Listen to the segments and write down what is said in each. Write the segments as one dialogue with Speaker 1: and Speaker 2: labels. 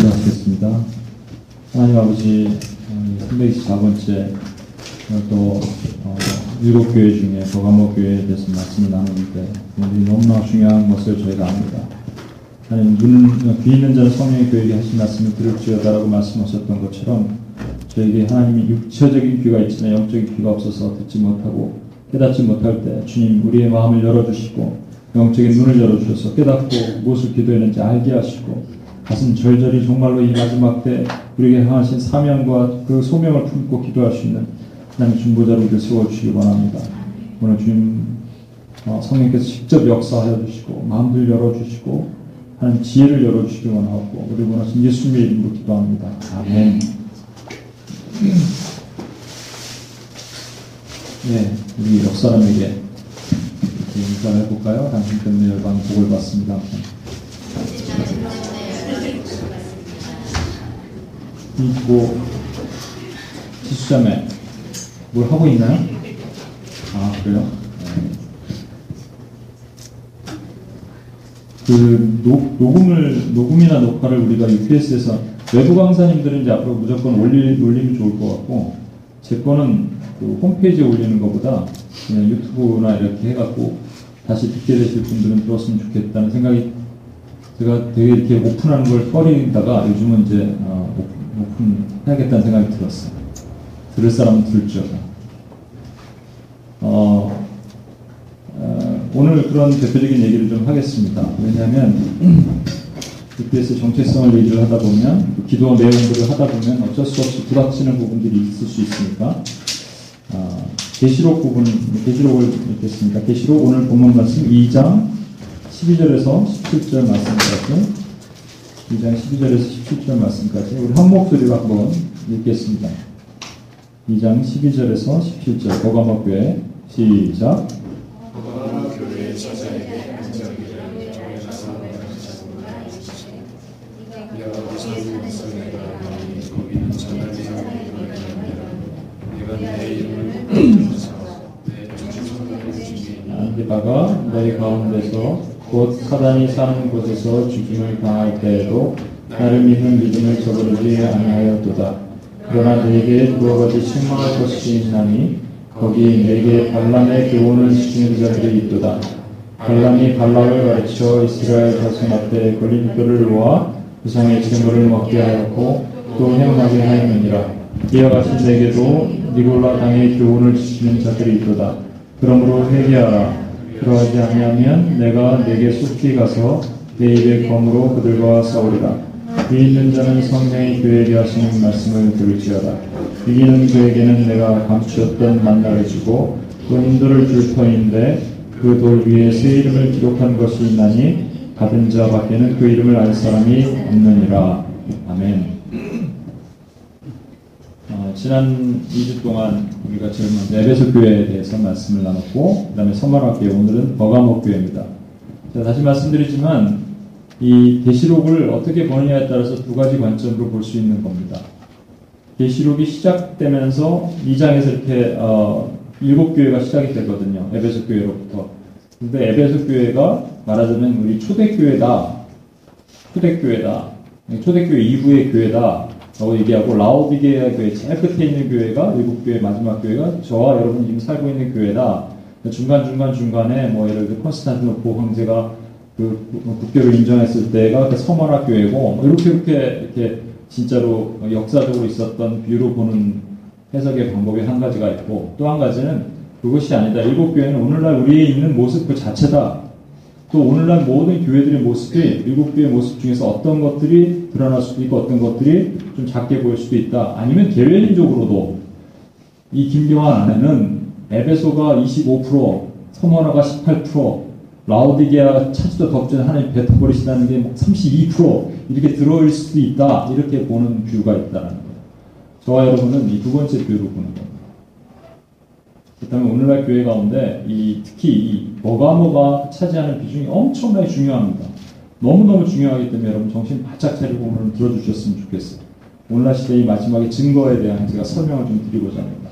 Speaker 1: 기도하시겠습니다. 하나님 아버지, 324번째 또 어, 일곱 교회 중에 버가모 교회에 대해서 말씀을 나누는데 우리 너무나 중요한 것을 저희가 압니다. 하나님 눈, 귀 있는 자는 성령의 교회에 하신 말씀을 들을지어다라고 말씀하셨던 것처럼 저에게 하나님이 육체적인 귀가 있지만 영적인 귀가 없어서 듣지 못하고 깨닫지 못할 때 주님 우리의 마음을 열어주시고 영적인 눈을 열어주셔서 깨닫고 무엇을 기도했는지 알게 하시고 가슴 절절히 정말로 이 마지막 때 우리에게 향하신 사명과 그 소명을 품고 기도할 수 있는 하나님 중보자로 우리를 세워주시기 원합니다. 오늘 주님 어, 성령께서 직접 역사하여 주시고 마음을 열어주시고 하나님 지혜를 열어주시기 원하고 우리 원하신 예수님의 이름으로 기도합니다. 아멘. 네, 우리 옆 사람에게 인사를 해볼까요? 당신 때문에 열방 복을 받습니다. 있고 지수자매 뭘 하고 있나요? 아 그래요? 네. 그 녹, 녹음을 녹음이나 녹화를 우리가 UPS에서 외부 강사님들은 이제 앞으로 무조건 올리, 올리면 좋을 것 같고 제 거는 그 홈페이지에 올리는 것보다 그냥 유튜브나 이렇게 해갖고 다시 듣게 되실 분들은 들었으면 좋겠다는 생각이 제가 되게 이렇게 오픈하는 걸 꺼리다가 요즘은 이제 어, 오픈해야겠다는 생각이 들었어요. 들을 사람은 들죠. 어, 어, 오늘 그런 대표적인 얘기를 좀 하겠습니다. 왜냐하면 UPS 정체성을 얘기를 하다 보면 그 기도 내용 들을 하다 보면 어쩔 수 없이 부닥치는 부분들이 있을 수 있으니까 어, 계시록 부분 계시록을 읽겠습니다. 계시록 오늘 본문 말씀 2장 12절에서 17절 말씀까지 2장 12절에서 17절 말씀까지 우리 한 목소리로 한번 읽겠습니다. 2장 12절에서 17절 보가마 교회 시작
Speaker 2: 보가마 교회 저자에게 안정기를 정해서 네가 우선 것을 내가 보니 거기는 전하지 않는 네가 내 이름을 내
Speaker 1: 안디바가 너희 가운데서 곧 사단이 사는 곳에서 죽임을 당할 때에도 나를 믿는 믿음을 저버리지 아니하였도다. 그러나 내게 두어 가지 책망할 것이 있나니 거기 내게 발람의 교훈을 시키는 자들이 있도다. 발람이 발락을 가르쳐 이스라엘 자손 앞에 뼈를 놓아 우상의 제물을 먹게 하였고 또 행하게 하였느니라. 이와 같이 내게도 니골라 당의 교훈을 지키는 자들이 있도다. 그러므로 회개하라. 그러하지 아니하면 내가 내게 속히 가서 내 입의 검으로 그들과 싸우리라. 이 있는 자는 성령의 교회에 하시는 말씀을 들을지어다. 이기는 그에게는 내가 감추었던 만나를 주고 또 인도를 줄 터인데 그 돌 위에 새 이름을 기록한 것이 있나니 받은 자 밖에는 그 이름을 알 사람이 없느니라. 아멘. 어, 지난 2주 동안 우리가 지금 에베소 교회에 대해서 말씀을 나눴고 그다음에 교회 오늘은 버가모 교회입니다. 제가 다시 말씀드리지만 이 계시록을 어떻게 보느냐에 따라서 두 가지 관점으로 볼 수 있는 겁니다. 계시록이 시작되면서 2장에서 이렇게 어, 일곱 교회가 시작이 되거든요. 에베소 교회로부터. 근데 에베소 교회가 말하자면 우리 초대교회다. 초대교회다. 초대교회 이후의 교회다. 라고 얘기하고 라오디게아 교회 제일 끝에 있는 교회가 일곱 교회 마지막 교회가 저와 여러분이 지금 살고 있는 교회다. 중간 중간 중간에 뭐 예를 들어 콘스탄티노포 황제가 그 국교를 인정했을 때가 그 서머나 교회고 뭐 이렇게 이렇게 이렇게 진짜로 역사적으로 있었던 뷰로 보는 해석의 방법이 한 가지가 있고 또 한 가지는 그것이 아니다. 일곱 교회는 오늘날 우리에 있는 모습 그 자체다. 또 오늘날 모든 교회들의 모습이 일곱 교회 모습 중에서 어떤 것들이 드러날 수도 있고 어떤 것들이 좀 작게 보일 수도 있다. 아니면 개별인적으로도 이 김경환 안에는 에베소가 25%, 서머나가 18%, 라우디게아 차지도 덕전 하나님 뱉어버리시다는 게 32% 이렇게 들어올 수도 있다. 이렇게 보는 뷰가 있다는 거예요. 저와 여러분은 이 두 번째 뷰로 보는 겁니다. 그렇다면 오늘날 교회 가운데 이 특히 이 뭐가 뭐가 차지하는 비중이 엄청나게 중요합니다. 너무너무 중요하기 때문에 여러분 정신 바짝 차리고 오늘 들어주셨으면 좋겠어요. 오늘날 시대의 마지막에 증거에 대한 제가 설명을 좀 드리고자 합니다.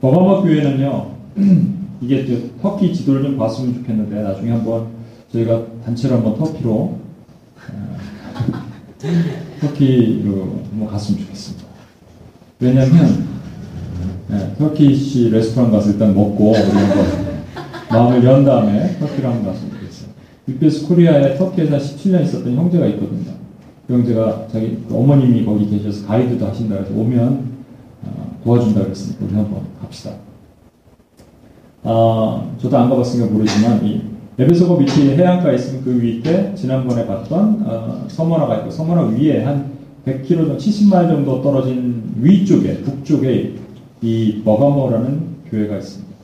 Speaker 1: 버가마 교회는요, 이게 터키 지도를 좀 봤으면 좋겠는데 나중에 한번 저희가 단체로 한번 터키로 어, 터키로 한번 갔으면 좋겠습니다. 왜냐면 네, 터키시 레스토랑 가서 일단 먹고 마음을 연 다음에 터키로 한번 갔으면 좋겠어요. UPS 코리아에 터키에서 17년 있었던 형제가 있거든요. 그 형제가 자기 그 어머님이 거기 계셔서 가이드도 하신다 해서 오면 어, 도와준다 그랬으니까 우리 한번 갑시다. 아, 저도 안 가봤으니까 모르지만 이 에베소거 밑에 해안가에 있으면 그 밑에 지난번에 봤던 어, 서머나가 있고 서머나 위에 한 100km 정도, 70마일 정도 떨어진 위쪽에 북쪽에 이 버가모라는 교회가 있습니다.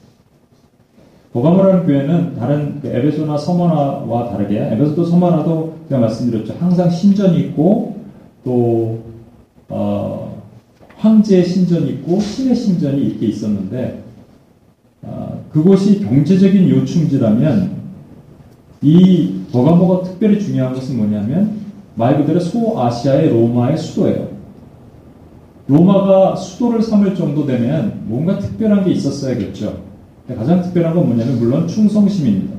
Speaker 1: 버가모라는 교회는 다른 그 에베소나 서머나와 다르게 에베소도 서머나도 제가 말씀드렸죠. 항상 신전이 있고 또 어, 황제의 신전이 있고 신의 신전이 이렇게 있었는데 어, 그곳이 경제적인 요충지라면 이 버가모가 특별히 중요한 것은 뭐냐면 말 그대로 소아시아의 로마의 수도예요. 로마가 수도를 삼을 정도 되면 뭔가 특별한 게 있었어야겠죠. 가장 특별한 건 뭐냐면 물론 충성심입니다.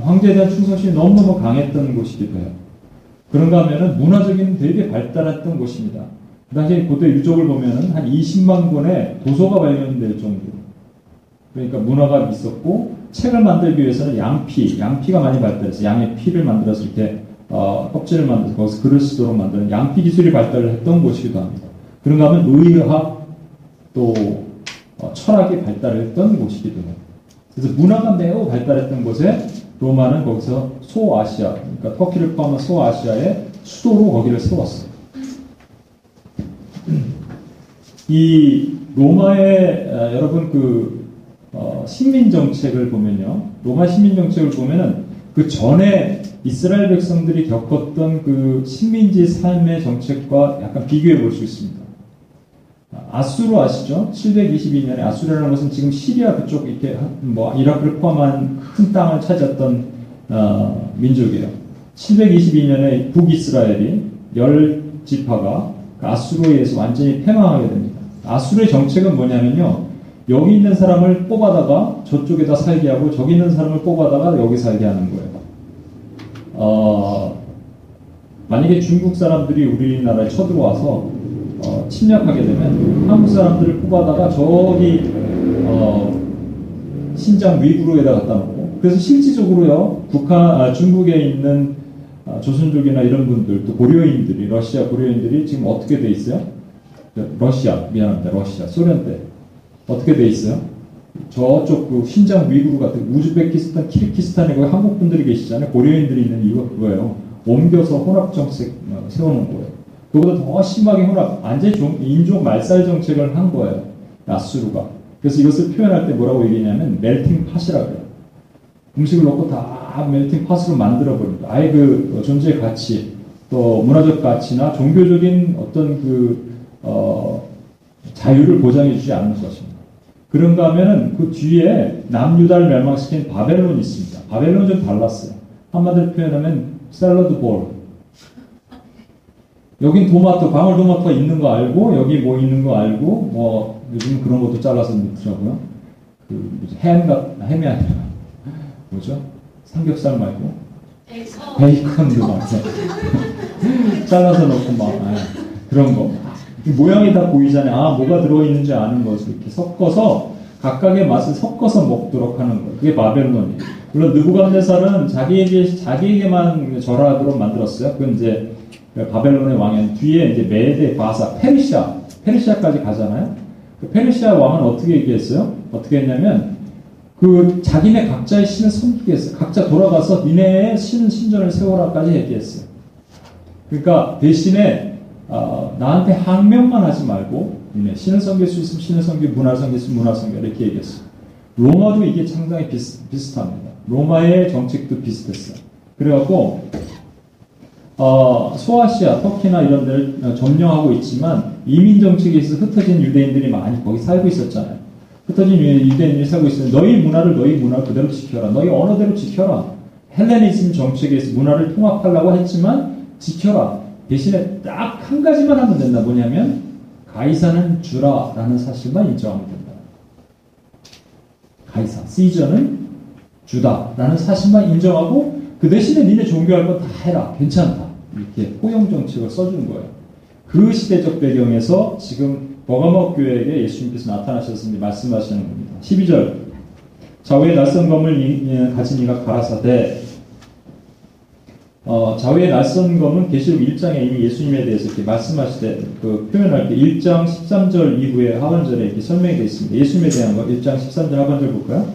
Speaker 1: 황제에 대한 충성심이 너무너무 강했던 곳이기도 해요. 그런가 하면은 문화적인 되게 발달했던 곳입니다. 그 당시 고대 유적을 보면은 한 20만 권의 도서가 발견될 정도로. 그러니까 문화가 있었고 책을 만들기 위해서는 양피, 양피가 많이 발달해서 양의 피를 만들어서 이렇게 어, 껍질을 만들어서 거기서 글을 쓰도록 만드는 양피 기술이 발달을 했던 곳이기도 합니다. 그런가 하면 의학 또 어, 철학이 발달했던 곳이기도 해요. 그래서 문화가 매우 발달했던 곳에 로마는 거기서 소아시아, 그러니까 터키를 포함한 소아시아의 수도로 거기를 세웠어요. 이 로마의 아, 여러분 그 어, 식민 정책을 보면요, 로마 식민 정책을 보면은 그 전에 이스라엘 백성들이 겪었던 그 식민지 삶의 정책과 약간 비교해 볼 수 있습니다. 아수르 아시죠? 722년에 아수르라는 것은 지금 시리아 그쪽 이렇게 뭐 이라크를 포함한 큰 땅을 차지했던 어, 민족이에요. 722년에 북이스라엘이 열 지파가 그 아수르에 의해서 완전히 패망하게 됩니다. 아수르의 정책은 뭐냐면요. 여기 있는 사람을 뽑아다가 저쪽에다 살게 하고 저기 있는 사람을 뽑아다가 여기 살게 하는 거예요. 어, 만약에 중국 사람들이 우리나라에 쳐들어와서 어, 침략하게 되면 한국 사람들을 뽑아다가 저기 어, 신장 위구르에다 갖다 놓고 그래서 실질적으로요 북한 아, 중국에 있는 아, 조선족이나 이런 분들 또 고려인들이 러시아 고려인들이 지금 어떻게 돼 있어요? 러시아 미안합니다 러시아 소련 때 어떻게 돼 있어요? 저쪽 그 신장 위구르 같은 우즈베키스탄, 키르키스탄에 한국 분들이 계시잖아요. 고려인들이 있는 이유가 그거예요. 옮겨서 혼합 정책 어, 세우는 거예요. 그보다 더 심하게 혼합, 완전 인종 말살 정책을 한 거예요. 나스루가. 그래서 이것을 표현할 때 뭐라고 얘기냐면 멜팅 팟이라고 해요. 음식을 넣고 다 멜팅 팟으로 만들어 버립니다. 아예 그 존재의 가치, 또 문화적 가치나 종교적인 어떤 그 어, 자유를 보장해 주지 않는 것입니다. 그런가 하면은 그 뒤에 남유다를 멸망시킨 바벨론이 있습니다. 바벨론은 좀 달랐어요. 한마디로 표현하면 샐러드 볼. 여긴 토마토, 방울토마토가 있는 거 알고, 여기 뭐 있는 거 알고, 뭐, 요즘 그런 것도 잘라서 넣더라고요. 그, 햄, 같, 햄이 아니라, 뭐죠? 삼겹살 말고, 베이컨 도 막, 잘라서 넣고 막, 아, 그런 거. 모양이 다 보이잖아요. 아, 뭐가 들어있는지 아는 것을 이렇게 섞어서 각각의 맛을 섞어서 먹도록 하는 거예요. 그게 바벨론이에요. 물론 느부갓네살은 자기에게 자기에게만 절하도록 만들었어요. 그건 이제 바벨론의 왕은 뒤에 이제 메데, 바사, 페르시아, 페르시아까지 가잖아요. 그 페르시아 왕은 어떻게 얘기했어요? 어떻게 했냐면 그 자기네 각자의 신을 섬기게 했어요. 각자 돌아가서 니네의 신 신전을 세워라까지 얘기했어요. 그러니까 대신에 어, 나한테 항명만 하지 말고 니네 신을 섬길 수 있으면 신을 섬기고 문화를 섬길 수 있으면 문화를 섬겨 이렇게 얘기했어요. 로마도 이게 상당히 비슷, 비슷합니다. 로마의 정책도 비슷했어요. 그래갖고 어, 소아시아, 터키나 이런 데를 점령하고 있지만 이민 정책에 있어서 흩어진 유대인들이 많이 거기 살고 있었잖아요. 흩어진 유대인들이 살고 있으면 너희 문화를 너희 문화 그대로 지켜라. 너희 언어대로 지켜라. 헬레니즘 정책에서 문화를 통합하려고 했지만 지켜라. 대신에 딱 한 가지만 하면 된다. 뭐냐면 가이사는 주라라는 사실만 인정하면 된다. 가이사, 시저는 주다라는 사실만 인정하고 그 대신에 니네 종교할 건 다 해라. 괜찮다. 이렇게 포용 정책을 써준 거예요. 그 시대적 배경에서 지금 버가목 교회에게 예수님께서 나타나셔서 말씀하시는 겁니다. 12절 좌우의 낯선 검을 가진 이가 가라사대 어, 좌우의 낯선 검은 계시록 1장에 이미 예수님에 대해서 이렇게 말씀하실 때그 표현할 때 1장 13절 이후에 하반절에 이렇게 설명이 되어 있습니다. 예수님에 대한 거 1장 13절 하반절 볼까요?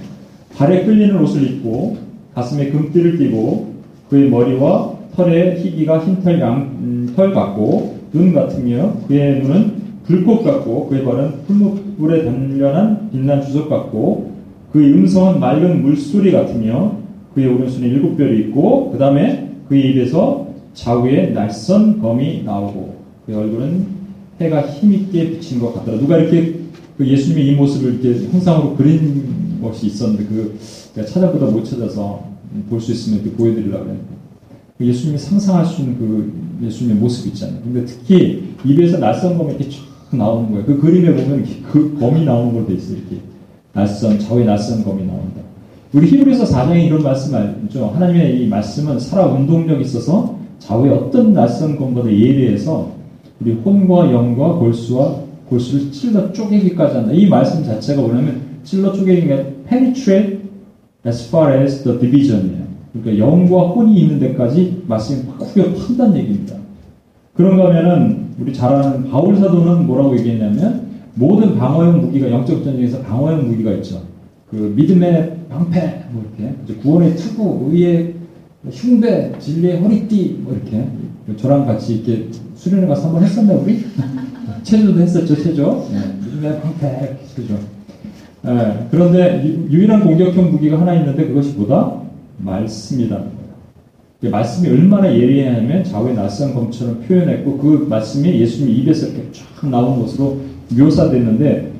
Speaker 1: 발에 끌리는 옷을 입고 가슴에 금띠를 띠고 그의 머리와 털에 희귀가 흰털 양, 털 같고 눈 같으며 그의 눈은 불꽃 같고 그의 발은 풀무불에 단련한 빛난 주석 같고 그의 음성은 맑은 물소리 같으며 그의 오른손에 일곱 별이 있고 그 다음에 그의 입에서 좌우에 날선 검이 나오고 그의 얼굴은 해가 힘있게 비친 것 같더라. 누가 이렇게 그 예수님의 이 모습을 이렇게 형상으로 그린 것이 있었는데 그 찾아보다 못 찾아서 볼 수 있으면 보여드리려고 했는데 그 예수님이 상상할 수 있는 그 예수님의 모습 있잖아요. 근데 특히 입에서 낯선 검이 이렇게 쫙 나오는 거예요. 그 그림에 보면 그 검이 나오는 걸로 돼 있어요. 이렇게 낯선 좌우에 낯선 검이 나온다. 우리 히브리서 4장에 이런 말씀 알죠. 하나님의 이 말씀은 살아 운동력이 있어서 좌우에 어떤 낯선 검보다 예리해서 우리 혼과 영과 골수와 골수를 찔러 쪼개기까지 한다. 이 말씀 자체가 뭐냐면 찔러 쪼개기가 penetrate as far as the division이에요. 그러니까 영과 혼이 있는 데까지 말씀이 후벼 판다는 얘기입니다. 그런가 하면은 우리 잘 아는 바울 사도는 뭐라고 얘기했냐면 모든 방어용 무기가 영적 전쟁에서 방어용 무기가 있죠. 그 믿음의 방패, 뭐 이렇게 구원의 투구, 의의 흉배, 진리의 허리띠, 뭐 이렇게 저랑 같이 이렇게 수련회 가서 한번 했었나 우리? 체조도 했었죠, 체조. 네, 믿음의 방패, 그죠. 네, 그런데 유일한 공격형 무기가 하나 있는데 그것이 보다 말씀이라는 거예요. 말씀이 얼마나 예리하냐면 좌우의 낯선 검처럼 표현했고 그 말씀이 예수님 입에서 이렇게 쫙 나온 것으로 묘사됐는데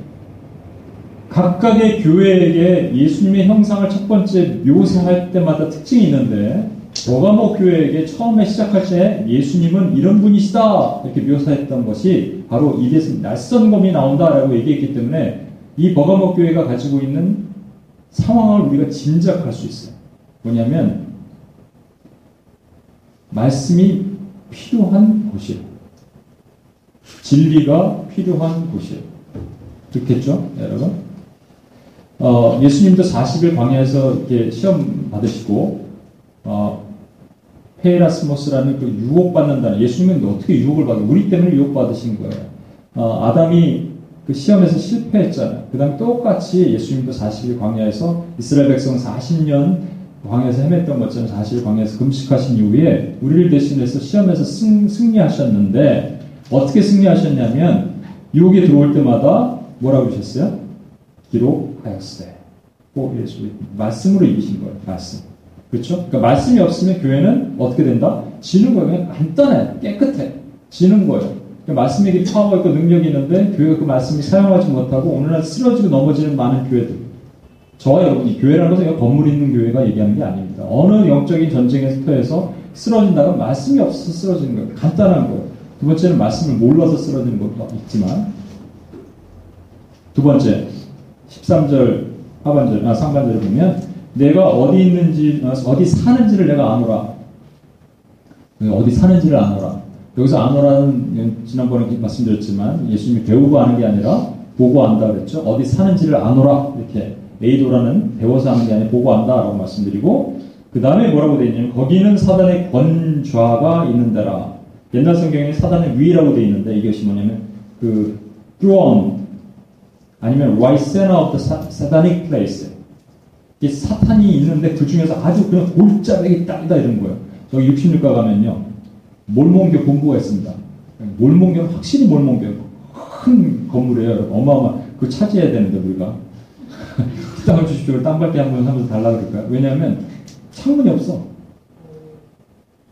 Speaker 1: 각각의 교회에게 예수님의 형상을 첫 번째 묘사할 때마다 특징이 있는데 버가모 교회에게 처음에 시작할 때 예수님은 이런 분이시다 이렇게 묘사했던 것이 바로 입에서 낯선 검이 나온다라고 얘기했기 때문에 이 버가모 교회가 가지고 있는 상황을 우리가 짐작할 수 있어요. 뭐냐면 말씀이 필요한 곳이에요. 진리가 필요한 곳이에요. 그렇겠죠, 여러분? 어, 예수님도 40일 광야에서 이렇게 시험 받으시고, 어, 페라스모스라는 그 유혹받는다는, 예수님은 어떻게 유혹을 받아? 우리 때문에 유혹받으신 거예요. 어, 아담이 그 시험에서 실패했잖아요. 그 다음에 똑같이 예수님도 40일 광야에서 이스라엘 백성 40년 광야에서 헤맸던 것처럼 40일 광야에서 금식하신 이후에 우리를 대신해서 시험에서 승, 승리하셨는데 어떻게 승리하셨냐면 유혹에 들어올 때마다 뭐라고 하셨어요? 기록하였으되. 꼭 예수 말씀으로 이기신 거예요. 말씀. 그렇죠? 그러니까 말씀이 없으면 교회는 어떻게 된다? 지는 거예요. 그냥 간단해. 깨끗해. 지는 거예요. 그러니까 말씀에게 파워가 있고 능력이 있는데 교회가 그 말씀을 사용하지 못하고 오늘날 쓰러지고 넘어지는 많은 교회들. 저와 여러분이 교회라는 것은 건물 있는 교회가 얘기하는 게 아닙니다. 어느 영적인 전쟁에서 터해서 쓰러진다가 말씀이 없어서 쓰러지는 거예요. 간단한 거예요. 두 번째는 말씀을 몰라서 쓰러지는 것도 있지만 두 번째 13절 하반절, 아, 상반절을 보면 내가 어디 있는지, 아, 어디 사는지를 내가 아노라. 어디 사는지를 아노라. 여기서 아노라는 지난번에 말씀드렸지만 예수님이 배우고 아는 게 아니라 보고 안다 그랬죠. 어디 사는지를 아노라. 이렇게 에이도라는 배워서 하는 게 아니라 보고 안다라고 말씀드리고 그 다음에 뭐라고 되어 있냐면 거기는 사단의 권좌가 있는 데라. 옛날 성경에 사단의 위라고 되어 있는데 이것이 뭐냐면 그 throne 아니면 right center of the satanic place. 이 사탄이 있는데 그 중에서 아주 그냥 골짜기 딱이다 이런 거예요. 저기 66가 가면요. 몰몬교 본부가 있습니다. 몰몬교는 확실히 몰몬교예요. 큰 건물이에요. 어마어마. 그 차지해야 되는데 우리가. 땅을 주십시오. 땅밟기 한번 하면서 달라 그럴까요? 왜냐하면 창문이 없어.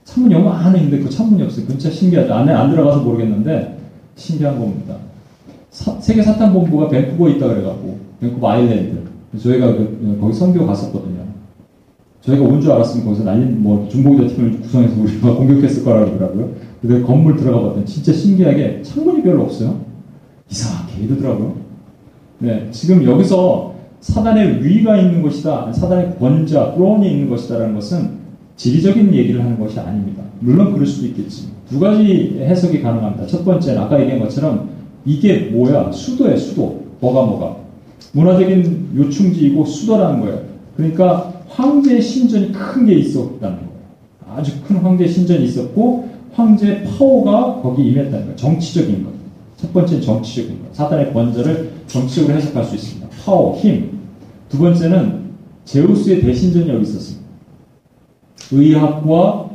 Speaker 1: 창문이 얼마 안에 있는데 그 창문이 없어요. 진짜 신기하죠. 안에 안 들어가서 모르겠는데 신기한 겁니다. 사, 세계 사탄 본부가 밴쿠버에 있다 그래갖고 밴쿠버 아일랜드 저희가 그, 거기 선교 갔었거든요. 저희가 온 줄 알았으면 거기서 난리 뭐 중보기자 팀을 구성해서 우리가 공격했을 거라 그러더라고요. 근데 건물 들어가 봤더니 진짜 신기하게 창문이 별로 없어요. 이상하게 이러더라고요. 네, 지금 여기서 사단의 위가 있는 것이다, 사단의 권자, 프론이 있는 것이다라는 것은 지리적인 얘기를 하는 것이 아닙니다. 물론 그럴 수도 있겠지. 두 가지 해석이 가능합니다. 첫 번째는 아까 얘기한 것처럼 이게 뭐야? 수도예 수도. 뭐가 뭐가. 문화적인 요충지이고 수도라는 거예요. 그러니까 황제 신전이 큰 게 있었다는 거예요. 아주 큰 황제 신전이 있었고 황제 파워가 거기 임했다는 거예요. 정치적인 것. 첫 번째는 정치적인 것. 사단의 번제를 정치적으로 해석할 수 있습니다. 파워, 힘. 두 번째는 제우스의 대신전이 여기 있었습니다. 의학과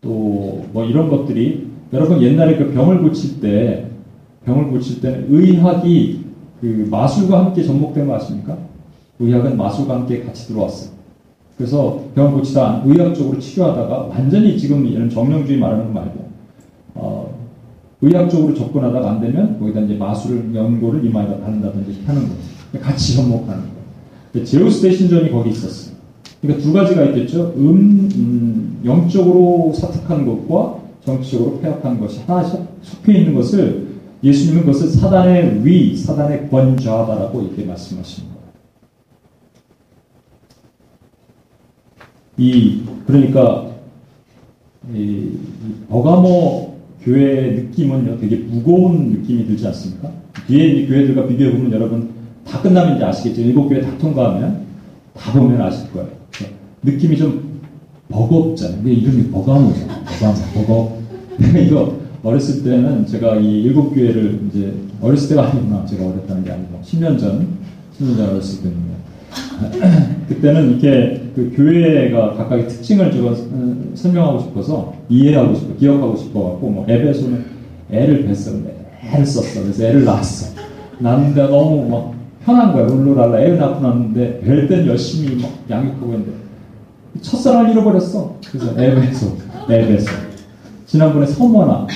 Speaker 1: 또 뭐 이런 것들이 여러분 옛날에 그 병을 고칠 때 병을 고칠 때는 의학이 그 마술과 함께 접목된 거 아십니까? 의학은 마술과 함께 같이 들어왔어요. 그래서 병을 고치다 의학적으로 치료하다가 완전히 지금 이런 정령주의 말하는 거 말고 어, 의학적으로 접근하다가 안 되면 거기다 이제 마술 연고를 이마에다 바른다든지 하는 거예요. 같이 접목하는 거예요. 제우스 대신전이 거기 있었어요. 그러니까 두 가지가 있겠죠. 음, 음, 영적으로 사특한 것과 정치적으로 폐역한 것이 하나 섞여 있는 것을 예수님은 그것을 사단의 위, 사단의 권좌다라고 이렇게 거예요. 이 그러니까 이, 이 버가모 교회의 느낌은요 되게 무거운 느낌이 들지 않습니까? 뒤에 교회들과 비교해 보면 여러분 다 끝나면 이제 아시겠죠. 일곱 교회 다 통과하면 다 보면 아실 거예요. 느낌이 좀 버겁잖아요. 이게 이름이 버가모잖아요. 버가모, 버거. 이거 어렸을 때는 제가 이 일곱 교회를 이제 어렸을 때가 아니구나. 제가 어렸다는 게 아니고 10년 전, 10년 전 어렸을 때는요. 그때는 이렇게 그 교회가 각각의 특징을 제가 설명하고 싶어서 이해하고 싶어, 기억하고 싶어갖고 뭐 에베소는 애를 뱄어, 애를 썼어. 그래서 애를 낳았어. 낳는데 너무 막 편한 거야. 룰루랄라 애를 낳고 났는데 뵐땐 열심히 막 양육하고 했는데 첫사랑을 잃어버렸어. 그래서 에베소, 에베소. 지난번에 서머나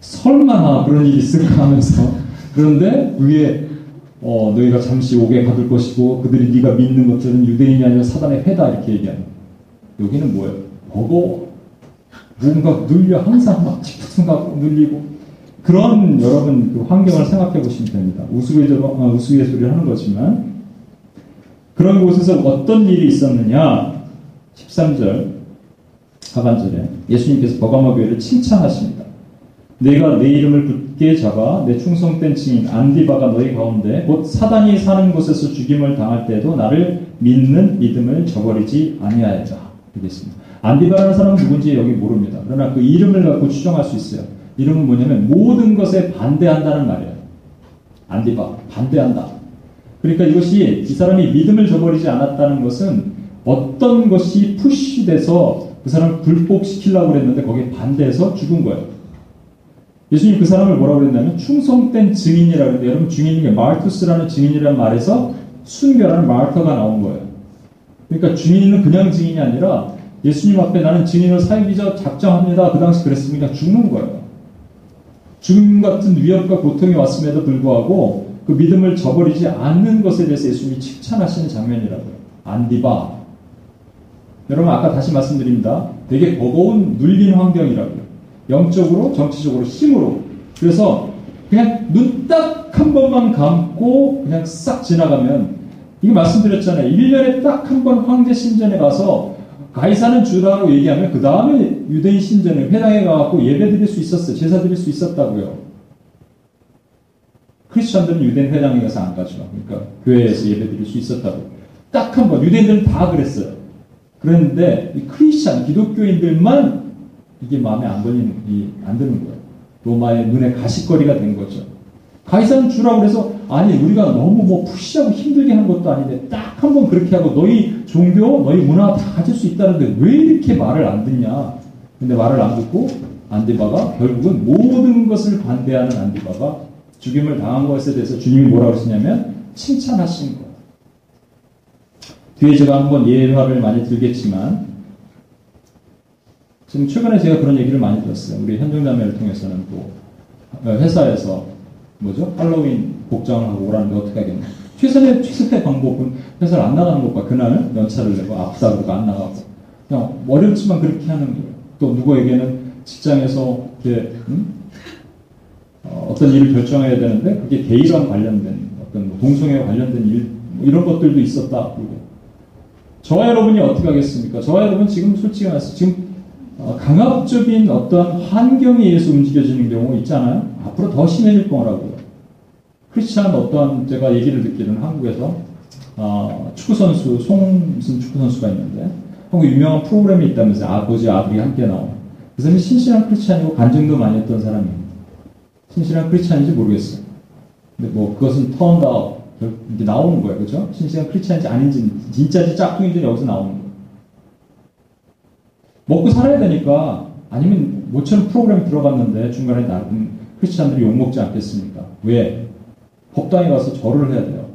Speaker 1: 설마나 그런 일이 있을까 하면서 그런데 위에 어, 너희가 잠시 옥에 가둘 것이고 그들이 네가 믿는 것들은 유대인이 아니라 사단의 회다 이렇게 얘기하는 여기는 뭐예요? 버거워 뭔가 눌려 항상 막 찌푸둥하고 눌리고 그런 여러분 그 환경을 생각해 보시면 됩니다. 어, 우스갯소리를 하는 거지만 그런 곳에서 어떤 일이 있었느냐 13절 하반절에 예수님께서 버가모 교회를 칭찬하십니다. 내가 내 이름을 굳게 잡아 내 충성된 증인 안디바가 너희 가운데 곧 사단이 사는 곳에서 죽임을 당할 때도 나를 믿는 믿음을 저버리지 아니하였다. 되겠습니다. 안디바라는 사람은 누군지 여기 모릅니다. 그러나 그 이름을 갖고 추정할 수 있어요. 이름은 뭐냐면 모든 것에 반대한다는 말이에요. 안디바 반대한다. 그러니까 이것이 이 사람이 믿음을 저버리지 않았다는 것은 어떤 것이 푸시돼서 그 사람을 불복시키려고 그랬는데 거기에 반대해서 죽은 거예요. 예수님 그 사람을 뭐라고 그랬냐면 충성된 증인이라고 했는데 여러분 증인이 게 마르투스라는 증인이라는 말에서 순결한 마르터가 나온 거예요. 그러니까 증인은 그냥 증인이 아니라 예수님 앞에 나는 증인을 살기자 작정합니다. 그 당시 그랬습니까? 죽는 거예요. 죽음 같은 위협과 고통이 왔음에도 불구하고 그 믿음을 저버리지 않는 것에 대해서 예수님이 칭찬하시는 장면이라고요. 안디바. 여러분 아까 다시 말씀드립니다. 되게 버거운 눌린 환경이라고요. 영적으로, 정치적으로, 힘으로. 그래서 그냥 눈 딱 한 번만 감고 그냥 싹 지나가면 이거 말씀드렸잖아요. 1년에 딱 한 번 황제 신전에 가서 가이사는 주라고 얘기하면 그 다음에 유대인 신전에 회당에 가갖고 예배 드릴 수 있었어요. 제사 드릴 수 있었다고요. 크리스천들은 유대인 회당에 가서 안 가죠. 그러니까 교회에서 예배 드릴 수 있었다고. 딱 한 번. 유대인들은 다 그랬어요. 그랬는데 이 크리스천 기독교인들만 이게 마음에 안 걸리는, 안 드는 거예요. 로마의 눈에 가시거리가 된 거죠. 가이사는 주라고 그래서 아니 우리가 너무 뭐 푸시하고 힘들게 한 것도 아닌데 딱 한 번 그렇게 하고 너희 종교, 너희 문화 다 가질 수 있다는데 왜 이렇게 말을 안 듣냐? 근데 말을 안 듣고 안디바가 결국은 모든 것을 반대하는 안디바가 죽임을 당한 것에 대해서 주님이 뭐라고 했냐면 칭찬하신 거예요. 뒤에 제가 한번 예화를 많이 들겠지만 지금 최근에 제가 그런 얘기를 많이 들었어요. 우리 현정자매를 통해서는 또 어, 회사에서 뭐죠? 할로윈 복장을 하고 오라는데 어떻게 하겠냐. 최선의, 최선의 방법은 회사를 안 나가는 것과 그날 연차를 내고 그러고 안 나가고. 그냥 어렵지만 그렇게 하는 거예요. 또 누구에게는 직장에서 이렇게, 음? 어, 떤 일을 결정해야 되는데 그게 게이랑 관련된 어떤 뭐 동성애와 관련된 일, 뭐 이런 것들도 있었다. 그리고 저와 여러분이 어떻게 하겠습니까? 저와 여러분 지금 솔직히 말해서 지금 어, 강압적인 어떤 환경에 의해서 움직여지는 경우 있잖아요. 앞으로 더 심해질 거라고요. 크리스찬 어떠한 제가 얘기를 듣기로는 한국에서 어, 축구 선수 송 무슨 축구 선수가 있는데 한국 유명한 프로그램이 있다면서 아버지 아들이 함께 나오는 그 사람이 신실한 크리스찬이고 간증도 많이 했던 사람이에요. 신실한 크리스찬인지 모르겠어요. 근데 뭐 그것은 turn out 이렇게 나오는 거예요, 그렇죠? 신실한 크리스찬인지 아닌지 진짜지 짝퉁인지 여기서 나오는 거예요. 먹고 살아야 되니까 아니면 모처럼 프로그램 들어갔는데 중간에 나름 크리스찬들이 욕 먹지 않겠습니까? 왜? 법당에 가서 절을 해야 돼요.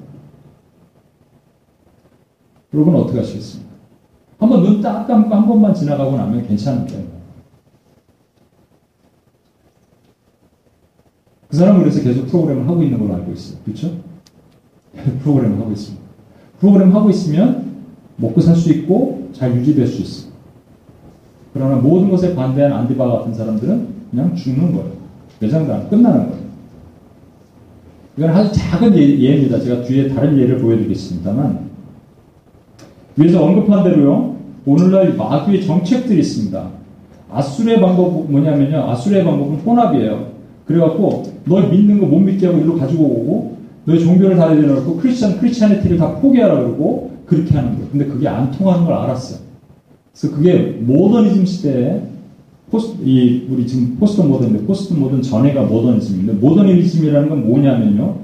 Speaker 1: 여러분 어떻게 하시겠습니까? 한번 눈 딱 감고 한 번만 지나가고 나면 괜찮은데. 그 사람은 그래서 계속 프로그램을 하고 있는 걸로 알고 있어요. 그렇죠? 프로그램을 하고 있습니다. 프로그램 하고 있으면 먹고 살 수 있고 잘 유지될 수 있어요. 그러나 모든 것에 반대한 안디바 같은 사람들은 그냥 죽는 거예요. 매장당 끝나는 거예요. 이건 아주 작은 예, 예입니다. 제가 뒤에 다른 예를 보여드리겠습니다만 위에서 언급한 대로요. 오늘날 마귀의 정책들이 있습니다. 아수르의 방법 뭐냐면요. 아수르의 방법은 혼합이에요. 그래갖고 널 믿는 거 못 믿게 하고 일로 가지고 오고 너의 종교를 다 내려놓고 크리스천 크리스천리티를 다 포기하라 그러고 그렇게 하는 거예요. 근데 그게 안 통하는 걸 알았어요. 그래서 그게 모더니즘 시대에 포스트, 이, 우리 지금 포스트 모던인데, 포스트 모던 전에가 모더니즘인데, 모더니즘이라는 건 뭐냐면요.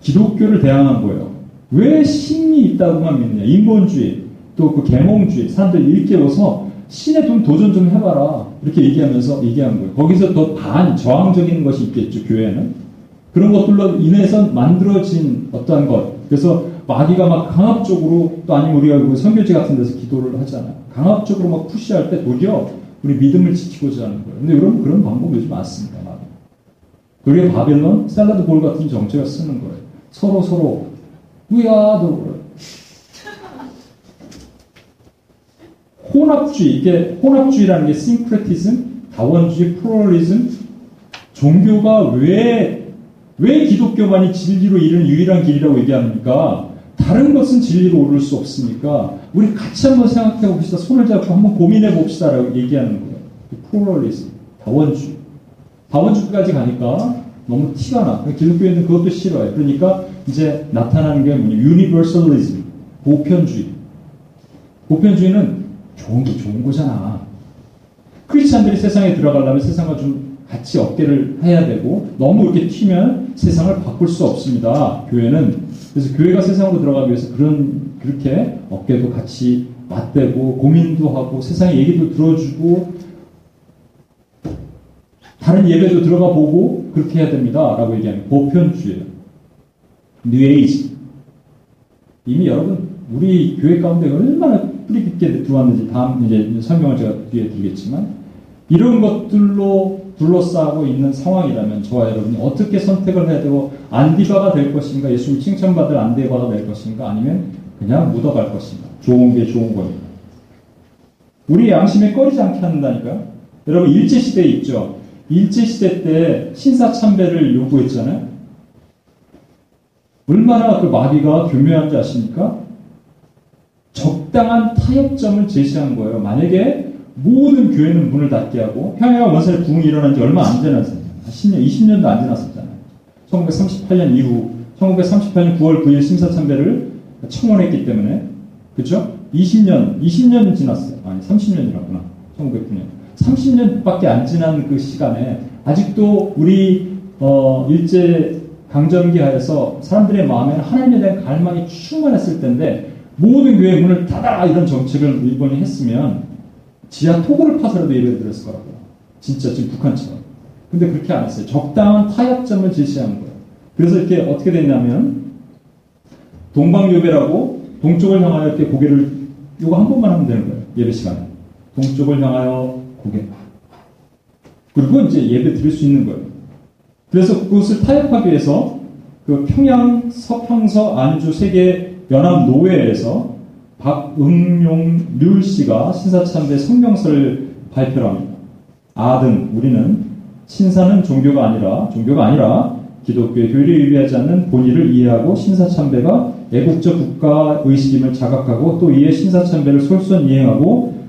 Speaker 1: 기독교를 대항한 거예요. 왜 신이 있다고만 믿느냐. 인본주의, 또 그 계몽주의, 사람들 일깨워서 신에 좀 도전 좀 해봐라. 이렇게 얘기하면서 얘기한 거예요. 거기서 더 반, 저항적인 것이 있겠죠, 교회는. 그런 것들로 인해서 만들어진 어떠한 것. 그래서 마귀가 막 강압적으로 또 아니면 우리가 그 선교지 같은 데서 기도를 하잖아요. 강압적으로 막 push할 때 도리어 우리 믿음을 지키고자 하는 거예요. 근데 여러분 그런 방법 요즘 많습니다. 그게 바벨론 salad bowl 같은 정책을 쓰는 거예요. 서로 서로 위아도 혼합주의 이게 혼합주의라는 게 syncretism, 다원주의, pluralism 종교가 왜왜 기독교만이 진리로 이르는 유일한 길이라고 얘기합니까? 다른 것은 진리로 오를 수 없으니까 우리 같이 한번 생각해 봅시다. 손을 잡고 한번 고민해 봅시다라고 얘기하는 거예요. pluralism, 다원주의. 다원주의까지 가니까 너무 티가 나. 기독교에는 그것도 싫어요. 그러니까 이제 나타나는 게 뭐냐? universalism, 보편주의. 보편주의는 좋은 게 좋은 거잖아. 크리스찬들이 세상에 들어가려면 세상과 좀 같이 어깨를 해야 되고 너무 이렇게 튀면 세상을 바꿀 수 없습니다. 교회는 그래서 교회가 세상으로 들어가기 위해서 그런 그렇게 어깨도 같이 맞대고 고민도 하고 세상의 얘기도 들어주고 다른 예배도 들어가 보고 그렇게 해야 됩니다라고 얘기하는 보편주의예요. 뉴에이지 이미 여러분 우리 교회 가운데 얼마나 뿌리 깊게 들어왔는지 다음 이제 설명을 제가 뒤에 드리겠지만 이런 것들로 둘러싸고 있는 상황이라면 저와 여러분이 어떻게 선택을 되고 안디바가 될 것인가 예수님 칭찬받을 안디바가 될 것인가 아니면 그냥 묻어갈 것인가 좋은 게 좋은 겁니다. 우리 양심에 꺼리지 않게 한다니까요. 여러분 일제시대 있죠. 일제시대 때 신사참배를 요구했잖아요. 얼마나 그 마귀가 교묘한지 아십니까? 적당한 타협점을 제시한 거예요. 만약에 모든 교회는 문을 닫게 하고 평양 원사의 부흥이 일어난 지 얼마 안 지났어요. 10년, 20년도 안 지났었잖아요. 1938년 이후 1938년 9월 9일 심사참배를 청원했기 때문에 그렇죠? 20년, 20년 지났어요. 아니 30년이라구나. 1909년. 30년밖에 안 지난 그 시간에 아직도 우리 어, 일제 강점기 하에서 사람들의 마음에는 하나님에 대한 갈망이 충만했을 텐데 모든 교회 문을 닫아 이런 정책을 일본이 했으면 지하 토굴을 파서라도 예배를 드렸을 거라고요. 진짜 지금 북한처럼. 근데 그렇게 안 했어요. 적당한 타협점을 제시한 거예요. 그래서 이렇게 어떻게 됐냐면 동방요배라고 동쪽을 향하여 이렇게 고개를 이거 한 번만 하면 되는 거예요. 예배 시간에. 동쪽을 향하여 고개. 그리고 이제 예배 드릴 수 있는 거예요. 그래서 그것을 타협하기 위해서 그 평양 서평서 안주 세계 연합 노회에서 박응용률 씨가 신사참배 성명서를 발표합니다. 아등 우리는 신사는 종교가 아니라 종교가 아니라 기독교의 교리를 위배하지 않는 본의를 이해하고 신사참배가 애국적 국가 의식임을 자각하고 또 이에 신사참배를 솔선 이행하고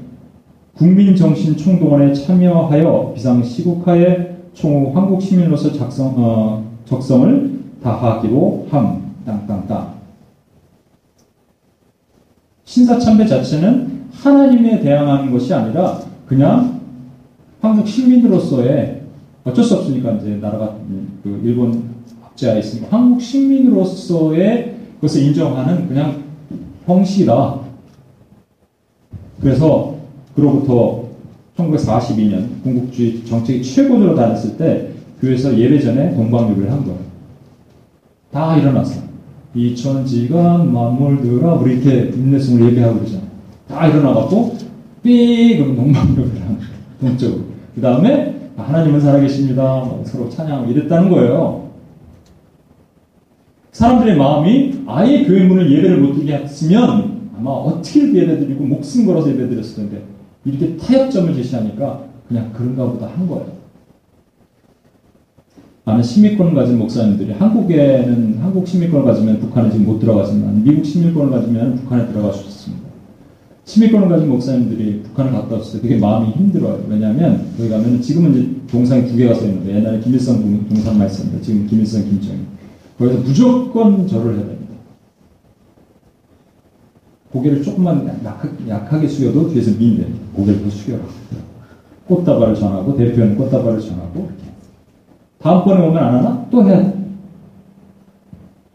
Speaker 1: 국민 정신 총동원에 참여하여 비상 시국하에 총후 한국 시민으로서 작성 어, 적성을 다하기로 함 땅땅땅 신사참배 자체는 하나님에 대항하는 것이 아니라 그냥 한국 시민으로서의 어쩔 수 없으니까 이제 나라가 그 일본 압제하에 있으니까 한국 시민으로서의 것을 인정하는 그냥 형식이다. 그래서 그로부터 1942년 군국주의 정책이 최고조로 달했을 때 교회에서 예배 전에 동방유배를 한 거예요. 다 일어났어. 이 천지간 만물들아 우리 이렇게 인내성을 예배하고 그러잖아. 다 일어나갖고 삐 그럼 거예요. 동쪽으로. 그 다음에 하나님은 살아계십니다. 서로 찬양하고 이랬다는 거예요. 사람들의 마음이 아예 교회 문을 예배를 못 드리게 했으면 아마 어떻게 예배 드리고 목숨 걸어서 예배 드렸을 텐데 이렇게 타협점을 제시하니까 그냥 그런가 보다 한 거예요. 많은 시민권을 가진 목사님들이 한국에는 한국 시민권을 가지면 북한에 지금 못 들어가지만 미국 시민권을 가지면 북한에 들어갈 수 있습니다. 시민권을 가진 목사님들이 북한을 갔다 왔을 때 되게 마음이 힘들어요. 왜냐하면 거기 가면 지금은 이제 동상이 두 개가 써 있는데 옛날에 김일성 동상만 있었는데 지금 김일성 김정일 거기서 무조건 절을 해야 됩니다. 고개를 조금만 약 하, 게 숙여도 뒤에서 미인됩 고개를 더 숙여라. 꽃다발을 전하고 대표는 꽃다발을 전하고. 다음번에 오면 안 하나? 또 해야 돼.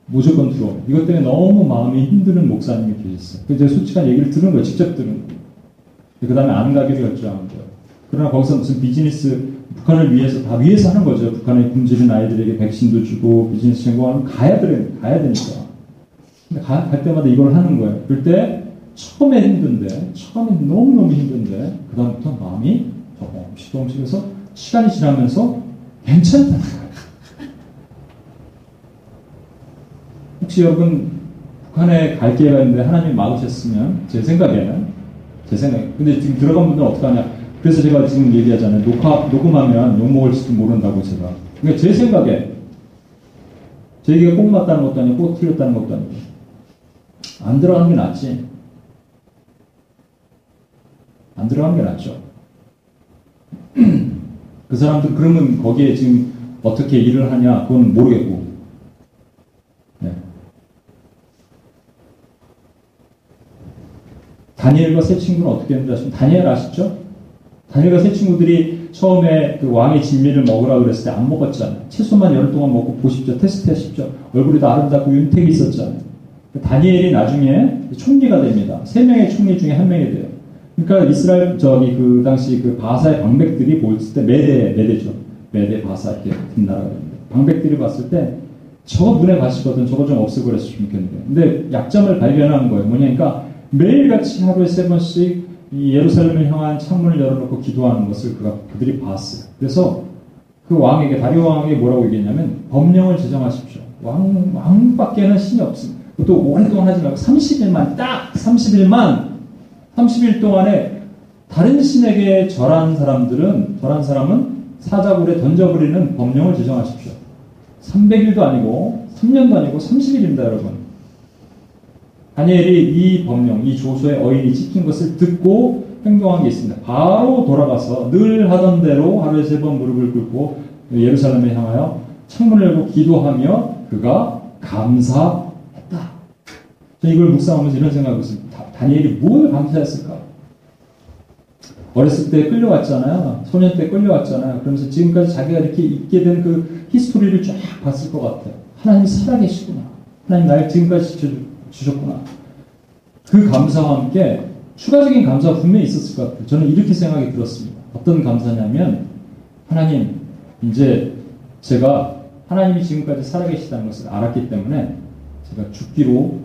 Speaker 1: 무조건 들어. 이것 때문에 너무 마음이 힘드는 목사님이 계셨어요. 그래서 솔직한 얘기를 들은 거예요. 직접 들은 거예요. 그 다음에 안 가기로 결정한 거예요. 그러나 거기서 무슨 비즈니스, 북한을 위해서, 다 위해서 하는 거죠. 북한에 굶주린 아이들에게 백신도 주고 비즈니스 전공하면 가야 되, 가야 되니까. 근데 가, 갈 때마다 이걸 하는 거예요. 그럴 때 처음에 힘든데, 처음에 너무너무 힘든데, 그다음부터 마음이 조금씩 조금씩 해서 시간이 지나면서 거예요. 혹시 여러분 북한에 갈 기회가 있는데 하나님 막으셨으면 제 생각에는 제 생각에 근데 지금 들어간 분들은 어떡하냐. 그래서 제가 지금 얘기하잖아요. 녹화 녹음하면 욕 먹을지도 모른다고 제가. 그러니까 제 생각에 제 얘기가 꼭 맞다는 것도 아니고 꼭 틀렸다는 것도 아니고 안 들어간 게 낫지. 안 들어간 게 낫죠 그 사람들 그러면 거기에 지금 어떻게 일을 하냐 그건 모르겠고 다니엘과 세 친구는 어떻게 했는지 아시면 다니엘 아시죠? 다니엘과 세 친구들이 처음에 그 왕의 진미를 먹으라 그랬을 때 안 먹었잖아요. 채소만 열흘 동안 먹고 보십시오. 테스트 하십시오. 얼굴이 다 아름답고 윤택이 있었잖아요. 다니엘이 나중에 총리가 됩니다. 세 명의 총리 중에 한 명이 돼요. 그러니까 이스라엘 저기 그 당시 그 바사의 방백들이 보였을 때 메대 메대죠. 메대 바사 이렇게 같은 나라가 됩니다. 방백들이 봤을 때 저거 눈에 가시거든 저거 좀 없애버렸으면 좋겠는데. 근데 약점을 발견한 거예요. 뭐냐니까 매일같이 하루에 세 번씩 이 예루살렘을 향한 창문을 열어놓고 기도하는 것을 그가, 그들이 봤어요. 그래서 그 왕에게, 다리오 왕에게 뭐라고 얘기했냐면, 법령을 제정하십시오. 왕, 왕밖에는 신이 없습니다. 또 오랫동안 하지 말고 30일만, 딱 30일만, 30일 동안에 다른 신에게 절한 사람들은, 절한 사람은 사자굴에 던져버리는 법령을 제정하십시오. 300일도 아니고, 3년도 아니고 30일입니다, 여러분. 다니엘이 이 법령, 이 조서의 어인이 지킨 것을 듣고 행동한 게 있습니다. 바로 돌아가서 늘 하던 대로 하루에 세 번 무릎을 꿇고 예루살렘에 향하여 창문을 열고 기도하며 그가 감사했다. 저 이걸 묵상하면서 이런 생각을 했습니다. 다니엘이 뭘 감사했을까? 어렸을 때 끌려왔잖아요. 소년 때 끌려왔잖아요. 그러면서 지금까지 자기가 이렇게 있게 된 그 히스토리를 쫙 봤을 것 같아요. 하나님 살아계시구나. 하나님 날 지금까지 주셨구나. 그 감사와 함께 추가적인 감사가 분명히 있었을 것 같아요. 저는 이렇게 생각이 들었습니다. 어떤 감사냐면, 하나님, 이제 제가 하나님이 지금까지 살아계시다는 것을 알았기 때문에 제가 죽기로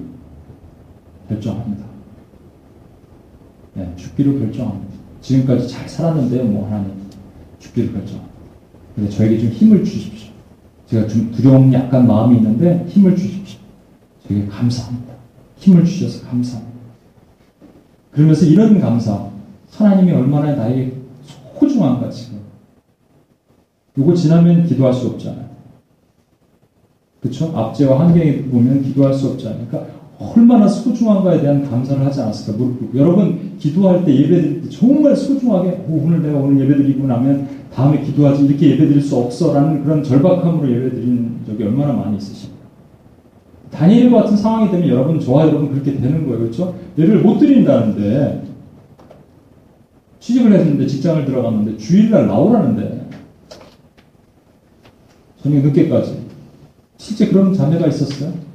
Speaker 1: 결정합니다. 네, 죽기로 결정합니다. 지금까지 잘 살았는데요, 뭐 하나님. 죽기로 결정합니다. 근데 저에게 좀 힘을 주십시오. 제가 좀 두려움 약간 마음이 있는데 힘을 주십시오. 저에게 감사합니다. 힘을 주셔서 감사합니다. 그러면서 이런 감사, 하나님이 얼마나 나에게 소중한가 지금. 이거 지나면 기도할 수 없잖아요. 그렇죠? 압제와 환경에 보면 기도할 수 없잖아요. 그러니까 얼마나 소중한가에 대한 감사를 하지 않았을까 무릎 여러분 기도할 때 예배 드릴 때 정말 소중하게 오, 오늘 내가 오늘 예배 드리고 나면 다음에 기도하지 이렇게 예배 드릴 수 없어라는 그런 절박함으로 예배 드린 적이 얼마나 많이 있으십니까? 다니엘 같은 상황이 되면 여러분 저와 여러분 그렇게 되는 거예요. 그렇죠? 예배를 못 드린다는데 취직을 했는데 직장을 들어갔는데 주일날 나오라는데 저녁 늦게까지 실제 그런 자매가 있었어요.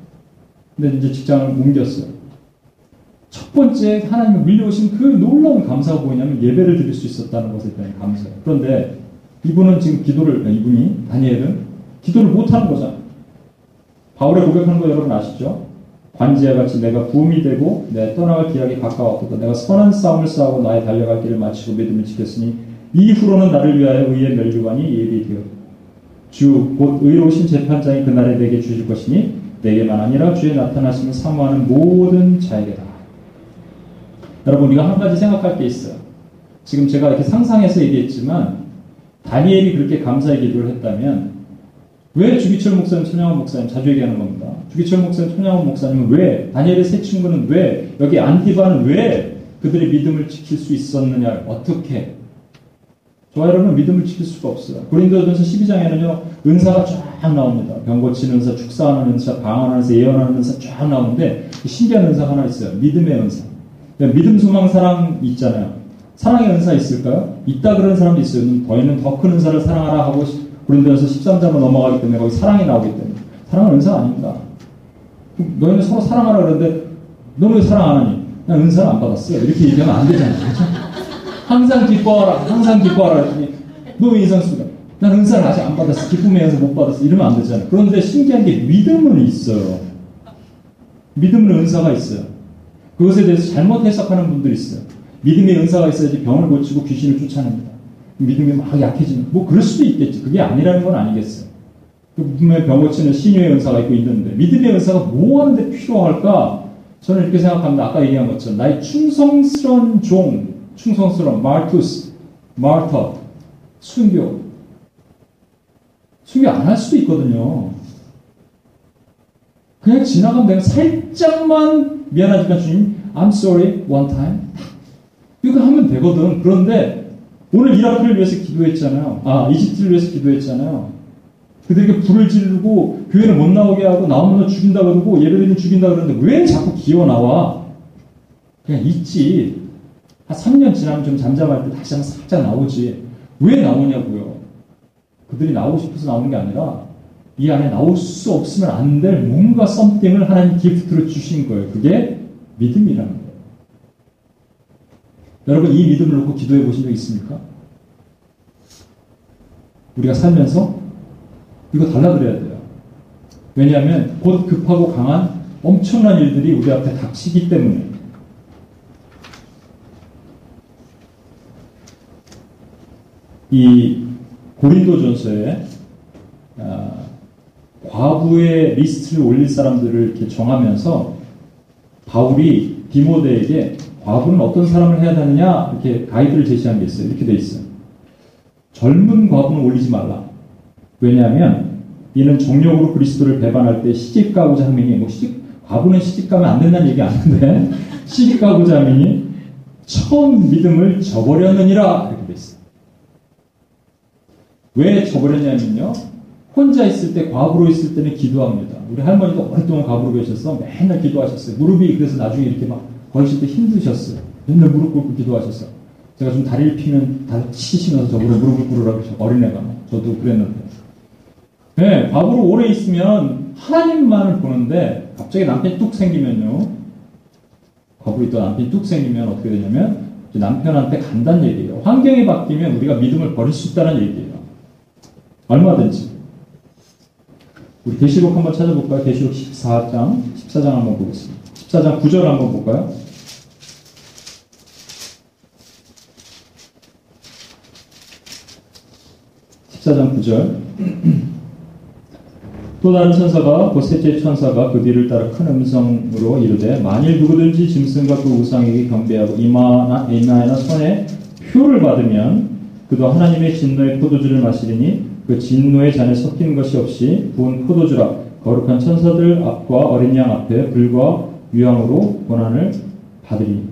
Speaker 1: 근데 이제 직장을 옮겼어요. 첫 번째 하나님이 밀려오신 그 놀라운 감사가 뭐냐면 예배를 드릴 수 있었다는 것에 대한 감사예요. 그런데 이분은 지금 기도를 이분이 다니엘은 기도를 못하는 거잖아요. 바울의 고백하는 거 여러분 아시죠? 관지와 같이 내가 부음이 되고 내 떠나갈 기약이 가까웠고 내가 선한 싸움을 싸우고 나의 달려갈 길을 마치고 믿음을 지켰으니 이후로는 나를 위하여 의의 멸류관이 예비되어 주 곧 의로우신 재판장이 그날에 내게 주실 것이니 내게만 아니라 주의 나타나심을 사모하는 모든 자에게다. 여러분 우리가 한 가지 생각할 게 있어요. 지금 제가 이렇게 상상해서 얘기했지만 다니엘이 그렇게 감사의 기도를 했다면 왜 주기철 목사님, 천양원 목사님 자주 얘기하는 겁니다. 주기철 목사님, 천양원 목사님은 왜 다니엘의 세 친구는 왜 여기 안티바는 왜 그들의 믿음을 지킬 수 있었느냐 어떻게 여러분 믿음을 지킬 수가 없어요. 고린도전서 12장에는요 은사가 쫙 나옵니다. 병 고치는 은사, 축사하는 은사, 방언하는 은사, 예언하는 은사 쫙 나오는데 신기한 은사 하나 있어요. 믿음의 은사. 믿음, 소망, 사랑 있잖아요. 사랑의 은사 있을까요? 있다 그런 사람도 있어요. 너희는 더 큰 은사를 사랑하라 하고 고린도전서 13장으로 넘어가기 때문에 거기 사랑이 나오기 때문에 사랑은 은사가 아닙니다. 너희는 서로 사랑하라 그러는데 너는 왜 사랑 안 하니? 난 은사를 안 받았어요. 이렇게 얘기하면 안 되잖아요. 그렇죠? 항상 기뻐하라, 항상 기뻐하라 인상 쓰다. 난 은사를 아직 안 받았어. 기쁨의 연서 못 받았어. 이러면 안 되잖아요. 그런데 신기한 게 믿음은 있어요. 믿음은 은사가 있어요. 그것에 대해서 잘못 해석하는 분들이 있어요. 믿음의 은사가 있어야지 병을 고치고 귀신을 쫓아냅니다. 믿음이 막 약해지는, 뭐 그럴 수도 있겠지. 그게 아니라는 건 아니겠어요. 그 믿음의 병 고치는 신유의 은사가 있고 있는데, 믿음의 은사가 뭐 하는데 필요할까? 저는 이렇게 생각합니다. 아까 얘기한 것처럼, 나의 충성스러운 종, 충성스러운 마르투스, 마르터, 순교. 순교 안 할 수도 있거든요. 그냥 지나가면 내가 살짝만 미안하지만 주님, I'm sorry, one time. 이거 하면 되거든. 그런데 오늘 이라크를 위해서 기도했잖아요. 아, 이집트를 위해서 기도했잖아요. 그들에게 불을 지르고 교회를 못 나오게 하고 나오면 죽인다 그러고 예배드리면 죽인다 그러는데 왜 자꾸 기어 나와? 그냥 있지. 한 3년 지나면 좀 잠잠할 때 다시 한번 살짝 나오지. 왜 나오냐고요. 그들이 나오고 싶어서 나오는 게 아니라 이 안에 나올 수 없으면 안 될 뭔가 썸띵을 하나님 기프트로 주신 거예요. 그게 믿음이라는 거예요. 여러분 이 믿음을 놓고 기도해 보신 적 있습니까? 우리가 살면서 이거 달라드려야 돼요. 왜냐하면 곧 급하고 강한 엄청난 일들이 우리 앞에 닥치기 때문에 이 고린도전서에 아, 과부의 리스트를 올릴 사람들을 이렇게 정하면서 바울이 디모데에게 과부는 어떤 사람을 해야 되느냐 이렇게 가이드를 제시한 게 있어요. 이렇게 돼 있어요. 젊은 과부는 올리지 말라. 왜냐하면 이는 정력으로 그리스도를 배반할 때 시집 가고자 하면이 뭐 시집 과부는 시집 가면 안 된다는 얘기 아닌데 시집 가고자 하면이 처음 믿음을 저버렸느니라 이렇게 돼 있어요. 왜 저버렸냐면요. 혼자 있을 때 과부로 있을 때는 기도합니다. 우리 할머니도 오랫동안 과부로 계셔서 맨날 기도하셨어요. 무릎이 그래서 나중에 이렇게 막 거실 때 힘드셨어요. 맨날 무릎 꿇고 기도하셨어요. 제가 좀 다리를 피면 다 치시면서 저보고 무릎을 꿇으라고 어린애가 저도 그랬는데. 네, 과부로 오래 있으면 하나님만을 보는데 갑자기 남편이 뚝 생기면요. 과부로 있던 남편이 뚝 생기면 어떻게 되냐면 남편한테 간다는 얘기예요. 환경이 바뀌면 우리가 믿음을 버릴 수 있다는 얘기예요. 얼마든지. 우리 계시록 한번 찾아볼까요? 계시록 14장, 14장 한번 보겠습니다. 14장 9절 한번 볼까요? (14장 9절) 또 다른 천사가 곧 셋째 천사가 그 뒤를 따라 큰 음성으로 이르되 만일 누구든지 짐승과 그 우상에게 경배하고 이마나 이마나 손에 표를 받으면 그도 하나님의 진노의 포도주를 마시리니 그 진노의 잔에 섞인 것이 없이 부은 포도주라 거룩한 천사들 앞과 어린 양 앞에 불과 유황으로 고난을 받으리.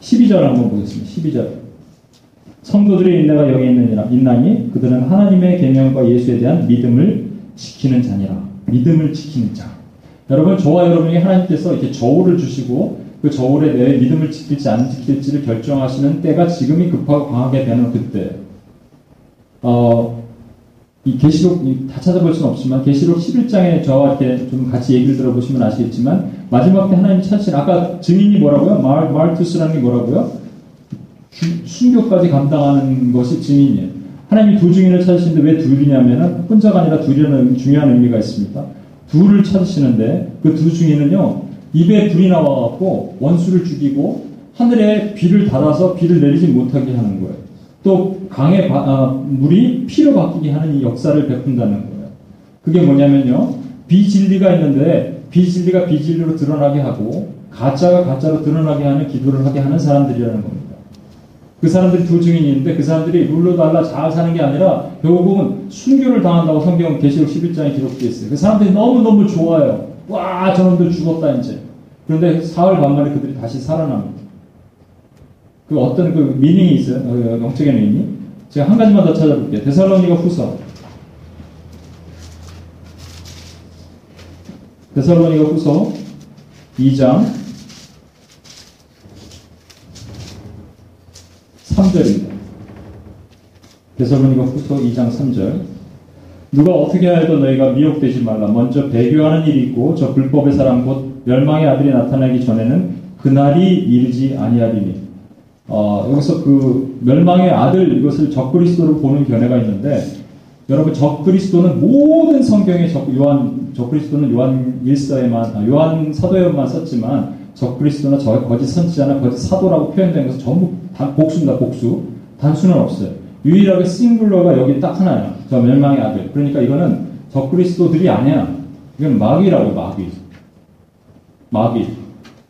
Speaker 1: 12절 한번 보겠습니다. 12절. 성도들의 인내가 여기 있느니라. 있나니 그들은 하나님의 계명과 예수에 대한 믿음을 지키는 자니라. 믿음을 지키는 자. 여러분, 저와 여러분에게 하나님께서 이렇게 저울을 주시고 그 저울에 대해 믿음을 지킬지 안 지킬지를 결정하시는 때가 지금이 급하고 강하게 되는 그때. 어, 이 계시록 다 찾아볼 수는 없지만 계시록 11장에 저와 이렇게 좀 같이 얘기를 들어보시면 아시겠지만 마지막 때 하나님 찾으신 아까 증인이 뭐라고요? 말 말투스라는 게 뭐라고요? 주, 순교까지 감당하는 것이 증인이에요. 하나님이 두 증인을 찾으시는데 왜 둘이냐면은 혼자가 아니라 둘이라는 중요한 의미가 있습니다. 둘을 찾으시는데 그 두 증인은요 입에 불이 나와갖고 원수를 죽이고 하늘에 비를 닫아서 비를 내리지 못하게 하는 거예요. 또 강의 바, 아, 물이 피로 바뀌게 하는 이 역사를 베푼다는 거예요. 그게 뭐냐면요. 비진리가 있는데 비진리가 비진리로 드러나게 하고 가짜가 가짜로 드러나게 하는 기도를 하게 하는 사람들이라는 겁니다. 그 사람들이 두 증인이 있는데 그 사람들이 룰로 달라 잘 사는 게 아니라 결국은 순교를 당한다고 성경 계시록 11장에 기록되어 있어요. 그 사람들이 너무너무 좋아요. 와 저놈들 죽었다 이제. 그런데 사흘 반 만에 그들이 다시 살아납니다. 그 어떤 그 미닝이 있어요. 어, 영적인 미닝. 제가 한 가지만 더 찾아볼게요. 데살로니가 후서. 데살로니가 후서 2장 3절입니다. 데살로니가 후서 2장 3절. 누가 어떻게 하여도 너희가 미혹되지 말라. 먼저 배교하는 일이 있고 저 불법의 사람 곧 멸망의 아들이 나타나기 전에는 그날이 이르지 아니하리니. 어, 여기서 그 멸망의 아들 이것을 적그리스도로 보는 견해가 있는데 여러분 적그리스도는 모든 성경에 적, 요한 적그리스도는 요한 일서에만 아, 요한 사도에만 썼지만 적그리스도나 저 거짓 선지자나 거짓 사도라고 표현된 것은 전부 다 복수입니다 복수 단수는 없어요 유일하게 싱글러가 여기 딱 하나야 저 멸망의 아들 그러니까 이거는 적그리스도들이 아니야 이건 마귀라고 마귀 마귀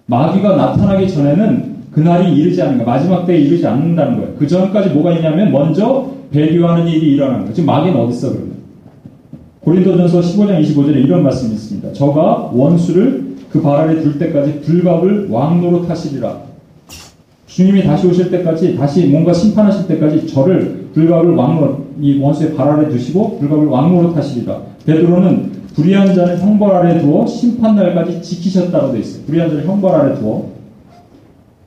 Speaker 1: 마귀가 나타나기 전에는 그날이 이르지 않는 거 마지막 때에 이르지 않는다는 거예요. 그 전까지 뭐가 있냐면 먼저 배교하는 일이 일어나는 거예요. 지금 마귀는 어디 있어 그러면? 고린도전서 15장 25절에 이런 말씀이 있습니다. 저가 원수를 그 발 아래 둘 때까지 불갑을 왕노로 타시리라. 주님이 다시 오실 때까지 다시 뭔가 심판하실 때까지 저를 불갑을 왕노 이 원수의 발 아래 두시고 불갑을 왕노로 타시리라. 베드로는 불의한 자는 형벌 아래 두어 심판 날까지 지키셨다고 돼 있어요. 불의한 자를 형벌 아래 두어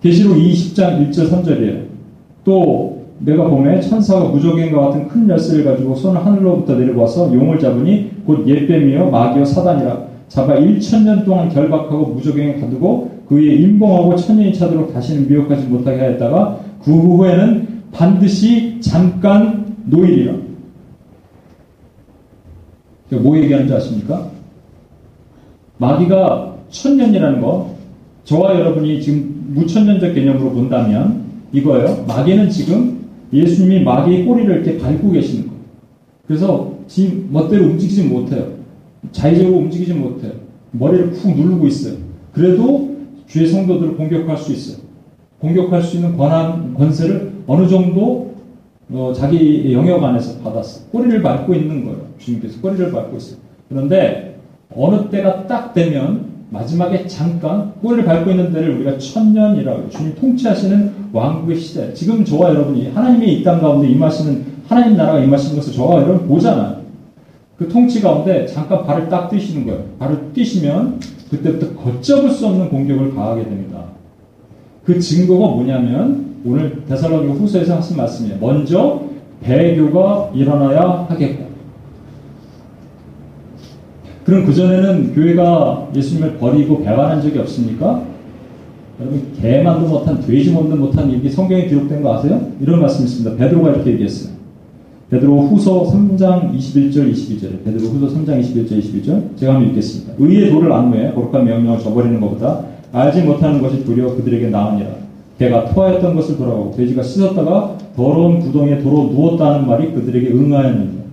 Speaker 1: 계시록 20장 1절 3절이에요. 또 내가 봄에 천사가 무적인과 같은 큰 열쇠를 가지고 손을 하늘로부터 내려와서 용을 잡으니 곧 옛뱀이요 마귀요 사단이라 잡아 1천년 동안 결박하고 무적행에 가두고 그 위에 임봉하고 천년이 차도록 다시는 미혹하지 못하게 하였다가 그 후에는 반드시 잠깐 노일이라. 뭐 얘기하는지 아십니까? 마귀가 천년이라는 거 저와 여러분이 지금 무천년적 개념으로 본다면 이거예요. 마귀는 지금 예수님이 마귀의 꼬리를 이렇게 밟고 계시는 거예요. 그래서 지금 멋대로 움직이지 못해요. 자의적으로 움직이지 못해요. 머리를 푹 누르고 있어요. 그래도 주의 성도들을 공격할 수 있어요. 공격할 수 있는 권한, 권세를 어느 정도 어, 자기 영역 안에서 받았어요. 꼬리를 밟고 있는 거예요. 주님께서 꼬리를 밟고 있어요. 그런데 어느 때가 딱 되면 마지막에 잠깐 꼬리를 밟고 있는 때를 우리가 천년이라고 해요. 주님 통치하시는 왕국의 시대. 지금 저와 여러분이 하나님의 이 땅 가운데 임하시는 하나님 나라가 임하시는 것을 저와 여러분 보잖아요. 그 통치 가운데 잠깐 발을 딱 뛰시는 거예요. 발을 뛰시면 그때부터 걷잡을 수 없는 공격을 가하게 됩니다. 그 증거가 뭐냐면 오늘 데살로니 후서에서 하신 말씀이에요. 먼저 배교가 일어나야 하겠고 그럼 그전에는 교회가 예수님을 버리고 배반한 적이 없습니까? 여러분 개만도 못한 돼지만도 못한 이게 성경에 기록된 거 아세요? 이런 말씀이 있습니다. 베드로가 이렇게 얘기했어요. 베드로 후서 3장 21절 22절에 베드로 후서 3장 21절 22절 제가 한번 읽겠습니다. 의의 도를 안 후에 거룩한 명령을 저버리는 것보다 알지 못하는 것이 도리어 그들에게 나으니라. 개가 토하였던 것을 돌아가고 돼지가 씻었다가 더러운 구덩이에 도로 누웠다는 말이 그들에게 응하였느니라.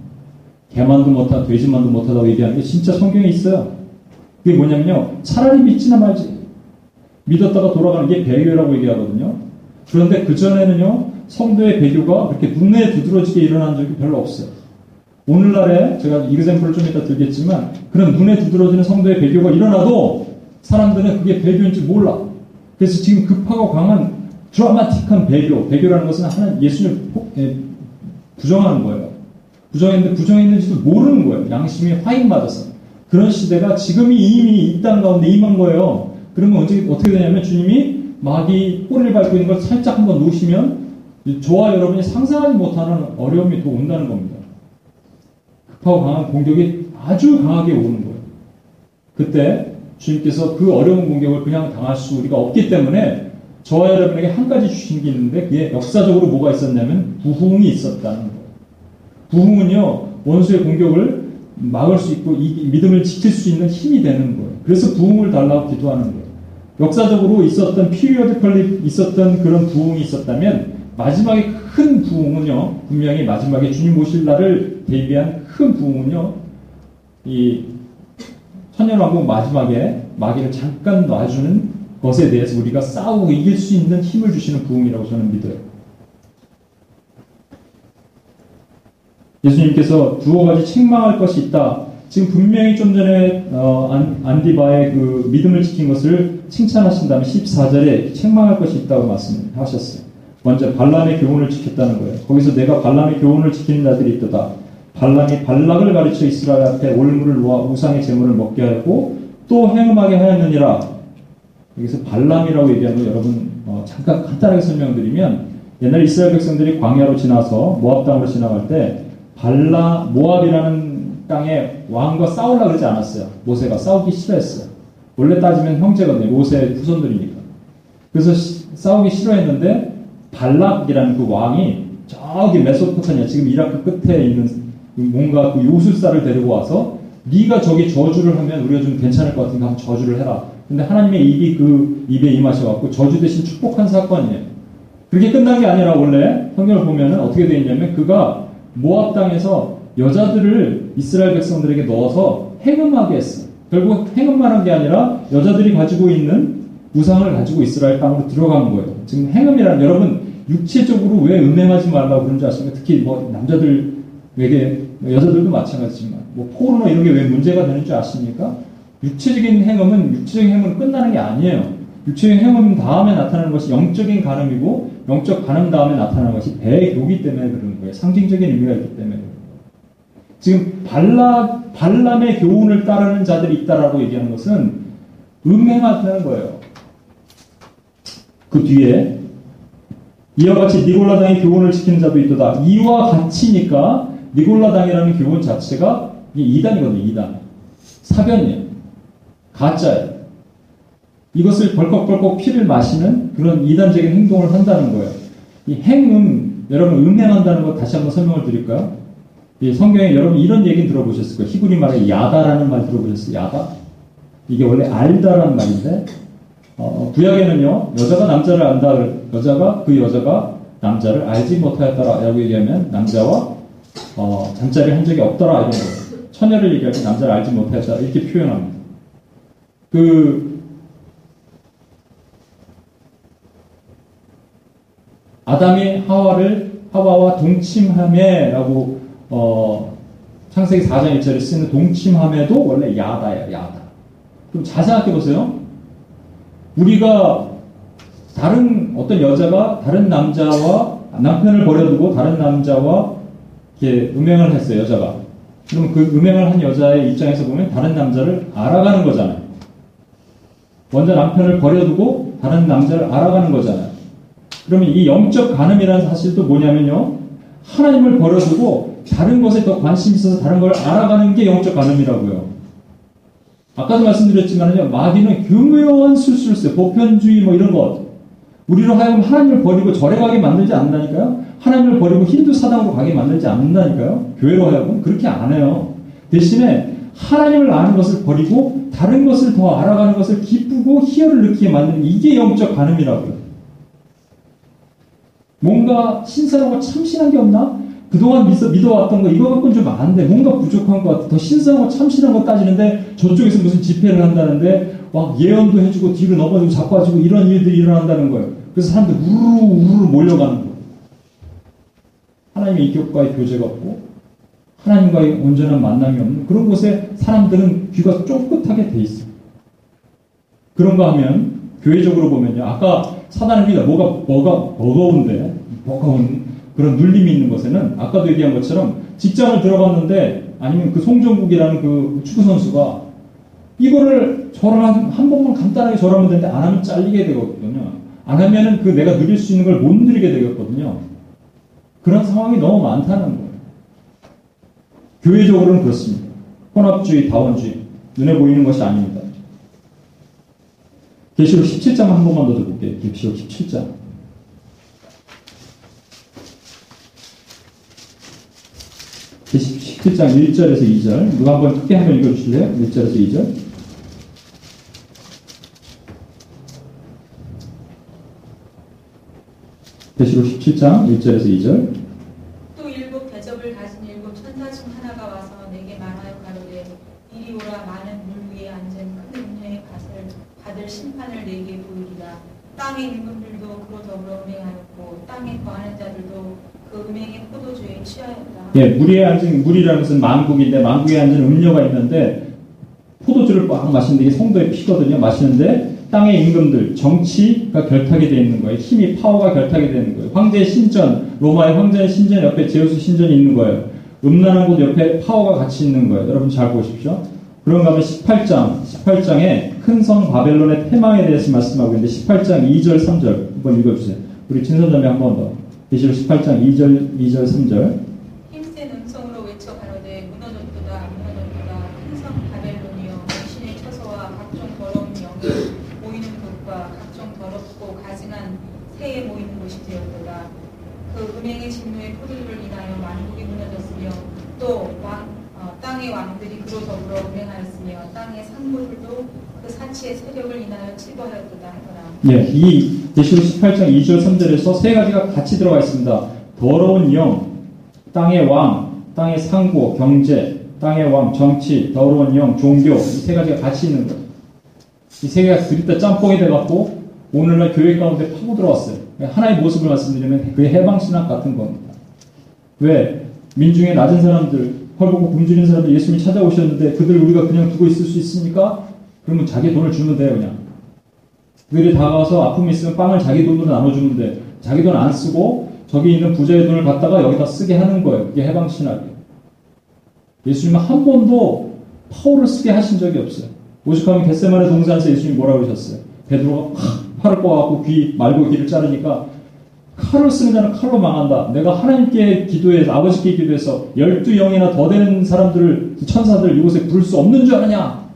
Speaker 1: 개만도 못하, 돼지만도 못하다고 얘기하는 게 진짜 성경에 있어요. 그게 뭐냐면요. 차라리 믿지나 말지. 믿었다가 돌아가는 게 배교라고 얘기하거든요. 그런데 그전에는요, 성도의 배교가 그렇게 눈에 두드러지게 일어난 적이 별로 없어요. 오늘날에 제가 이그샘플을 좀 이따 들겠지만 그런 눈에 두드러지는 성도의 배교가 일어나도 사람들은 그게 배교인지 몰라. 그래서 지금 급하고 강한 드라마틱한 배교, 배교라는 것은 하나 예수님을 예, 부정하는 거예요. 부정했는데 부정했는지도 모르는 거예요. 양심이 화인맞아서. 그런 시대가 지금이 이미 이 땅 가운데 임한 거예요. 그러면 언제, 어떻게 되냐면 주님이 마귀 꼬리를 밟고 있는 걸 살짝 한번 놓으시면 저와 여러분이 상상하지 못하는 어려움이 또 온다는 겁니다. 급하고 강한 공격이 아주 강하게 오는 거예요. 그때 주님께서 그 어려운 공격을 그냥 당할 수 우리가 없기 때문에 저와 여러분에게 한 가지 주신 게 있는데 그게 역사적으로 뭐가 있었냐면 부흥이 있었다는 거예요. 부흥은요 원수의 공격을 막을 수 있고 이 믿음을 지킬 수 있는 힘이 되는 거예요. 그래서 부흥을 달라고 기도하는 거예요. 역사적으로 있었던 피리어드컬리 있었던 그런 부흥이 있었다면 마지막에 큰 부흥은요 분명히 마지막에 주님 오실 날을 대비한 큰 부흥은요 이 천년왕국 마지막에 마귀를 잠깐 놔주는 것에 대해서 우리가 싸우고 이길 수 있는 힘을 주시는 부흥이라고 저는 믿어요. 예수님께서 두어 가지 책망할 것이 있다. 지금 분명히 좀 전에 어, 안, 안디바의 그 믿음을 지킨 것을 칭찬하신 다음에 14절에 책망할 것이 있다고 말씀하셨어요. 먼저 발람의 교훈을 지켰다는 거예요. 거기서 내가 발람의 교훈을 지키는 자들이 있다. 발람이 발락을 가르쳐 이스라엘 앞에 올물을 놓아 우상의 제물을 먹게 하고 또 행음하게 하였느니라. 여기서 발람이라고 얘기하는 거 여러분 어, 잠깐 간단하게 설명드리면 옛날 이스라엘 백성들이 광야로 지나서 모압 땅으로 지나갈 때 발라 모압이라는 땅에 왕과 싸우려 그러지 않았어요. 모세가 싸우기 싫어했어요. 원래 따지면 형제거든요. 모세의 후손들이니까. 그래서 시, 싸우기 싫어했는데 발락이라는 그 왕이 저기 메소포타미아 지금 이라크 끝에 있는 뭔가 그 요술사를 데리고 와서 네가 저기 저주를 하면 우리가 좀 괜찮을 것 같으니까 저주를 해라. 근데 하나님의 입이 그 입에 임하셔갖고 저주 대신 축복한 사건이에요. 그렇게 끝난 게 아니라 원래 성경을 보면은 어떻게 되어 있냐면 그가 모압 땅에서 여자들을 이스라엘 백성들에게 넣어서 행음하게 했어. 결국 행음만 한 게 아니라 여자들이 가지고 있는 우상을 가지고 이스라엘 땅으로 들어간 거예요. 지금 행음이라는 여러분 육체적으로 왜 음행하지 말라고 그런지 아십니까? 특히 뭐 남자들 에게 여자들도 마찬가지지만 뭐 포르노 이런 게 왜 문제가 되는 줄 아십니까? 육체적인 행음은 육체적인 행음은 끝나는 게 아니에요. 육체적인 행음 다음에 나타나는 것이 영적인 간음이고 영적 간음 다음에 나타나는 것이 배교기 때문에 그런 거예요. 상징적인 의미가 있기 때문에. 지금 발라, 발람의 교훈을 따르는 자들이 있다라고 얘기하는 것은 음행하다는 거예요. 그 뒤에 이와 같이 니골라당의 교훈을 지키는 자도 있도다. 이와 같이니까 니골라당이라는 교훈 자체가 이게 이단이거든요. 이단. 사변이에요. 가짜예요. 이것을 벌컥벌컥 피를 마시는 그런 이단적인 행동을 한다는 거예요. 이 행음, 여러분 음행한다는 것 다시 한번 설명을 드릴까요? 이 성경에 여러분 이런 얘기 들어보셨을 거예요. 히브리 말에 야다라는 말 들어보셨어요? 야다? 이게 원래 알다라는 말인데 어, 구약에는요 여자가 남자를 안다 여자가 그 여자가 남자를 알지 못하였다라고 얘기하면 남자와 어, 잠자리 한 적이 없더라 이런 거예요. 처녀를 얘기할 때 남자를 알지 못하였다 이렇게 표현합니다. 그 아담이 하와를 하와와 동침함에라고 어, 창세기 4장 1절에 쓰는 동침함에도 원래 야다야 야다. 그럼 잘 생각해 보세요. 우리가 다른 어떤 여자가 다른 남자와 남편을 버려두고 다른 남자와 이렇게 음행을 했어요 여자가. 그럼 그 음행을 한 여자의 입장에서 보면 다른 남자를 알아가는 거잖아요. 먼저 남편을 버려두고 다른 남자를 알아가는 거잖아요. 그러면 이 영적 간음이라는 사실도 뭐냐면요. 하나님을 버려두고 다른 것에 더 관심이 있어서 다른 걸 알아가는 게 영적 간음이라고요. 아까도 말씀드렸지만요. 마귀는 교묘한 써요. 보편주의 뭐 이런 것. 우리로 하여금 하나님을 버리고 절에 가게 만들지 않는다니까요. 하나님을 버리고 힌두 사당으로 가게 만들지 않는다니까요. 교회로 하여금 그렇게 안 해요. 대신에 하나님을 아는 것을 버리고 다른 것을 더 알아가는 것을 기쁘고 희열을 느끼게 만드는 이게 영적 간음이라고요. 뭔가 신선하고 참신한 게 없나? 그동안 믿어, 믿어왔던 거 이거 갖고는 좀 안 돼. 뭔가 부족한 것 같아. 더 신선하고 참신한 거 따지는데 저쪽에서 무슨 집회를 한다는데 막 예언도 해주고 뒤로 넘어지고 자빠지고 이런 일들이 일어난다는 거예요. 그래서 사람들 우르르 우르르 몰려가는 거예요. 하나님의 인격과의 교제가 없고 하나님과의 온전한 만남이 없는 그런 곳에 사람들은 귀가 쫑긋하게 돼 있어요. 그런가 하면 교회적으로 보면요. 아까 사단입니다. 뭐가 뭐가 버거운데 버거운 그런 눌림이 있는 것에는 아까도 얘기한 것처럼 직장을 들어갔는데 아니면 그 송정국이라는 그 축구 선수가 이거를 저를 한, 한 번만 간단하게 절하면 되는데 안 하면 잘리게 되거든요. 안 하면은 그 내가 누릴 수 있는 걸 못 누리게 되거든요. 그런 상황이 너무 많다는 거예요. 교회적으로는 그렇습니다. 혼합주의, 다원주의. 눈에 보이는 것이 아닙니다. 계시록 17장 한 번만 더 들어볼게요. 계시록 17장. 계시록 17장 1절에서 2절. 누가 한번 크게 한번 읽어주실래요? 1절에서 2절. 계시록 17장 1절에서 2절.
Speaker 3: 또 일곱 대접을 가진 일곱 천사 중 하나가 와서 내게 말하여 가로되 이리 오라 많은 물 위에 앉은 큰 음녀의 밭을 받을 심판을 내게 보이리라 땅의 임금들도 그로 더불어 음행하였고 땅에 거하는 자들도 그 음행의 포도주에 취하였다
Speaker 1: 예, 물에 앉은 물이라는 것은 만국인데 만국에 앉은 음료가 있는데 포도주를 꽉 마시는데 이게 성도의 피거든요. 마시는데 땅의 임금들 정치가 결탁이 되어 있는 거예요. 힘이 파워가 결탁이 되는 거예요. 황제의 신전 로마의 황제의 신전 옆에 제우스 신전이 있는 거예요. 음란한 곳 옆에 파워가 같이 있는 거예요. 여러분 잘 보십시오. 그런가 하면 18장 18장에 큰 성 바벨론의 테마에 대해서 말씀하고 있는데 18장 2절 3절 한번 읽어주세요. 우리 진선자매 한 번 더. 계시록 18장 2절 2절 3절.
Speaker 3: 힘센 음성으로 외쳐 가로되 무너졌도다 무너졌도다 큰 성 바벨론이여 귀신의 처소와 각종 더러운 영이 모이는 곳과 각종 더럽고 가증한 새에 모이는 곳이 되었도다 그 음행의 진노의 포도주를 인하여 만국이 무너졌으며 또 왕, 어, 땅의 왕들이 그로 더불어 음행하였으며 땅의 상고들도 그 사치의 세력을 인하여 치부하였도다 하더라
Speaker 1: 예, 이 계시록 18장 2절 3절에서 세 가지가 같이 들어가 있습니다. 더러운 영, 땅의 왕, 땅의 상고, 경제, 땅의 왕, 정치, 더러운 영, 종교 이 세 가지가 같이 있는 거예요. 이 세 개가 들이다 짬뽕이 돼갖고 오늘날 교회 가운데 파고 들어왔어요. 하나의 모습을 말씀드리면 그게 해방신학 같은 겁니다. 왜? 민중의 낮은 사람들, 헐벗고 굶주린 사람들 예수님이 찾아오셨는데 그들 우리가 그냥 두고 있을 수 있습니까? 그러면 자기 돈을 주면 돼요, 그냥. 그들이 다가와서 아픔이 있으면 빵을 자기 돈으로 나눠주는데 자기 돈 안 쓰고 저기 있는 부자의 돈을 갖다가 여기다 쓰게 하는 거예요. 그게 해방신학이에요. 예수님은 한 번도 파워를 쓰게 하신 적이 없어요. 오죽하면 겟세만의 동산에서 예수님이 뭐라고 하셨어요? 베드로가 팔을 꼬아갖고 귀 말고 귀를 자르니까 칼을 쓰는 자는 칼로 망한다. 내가 하나님께 기도해서 아버지께 기도해서 열두 영이나 더 되는 사람들을 천사들 이곳에 부를 수 없는 줄 아느냐?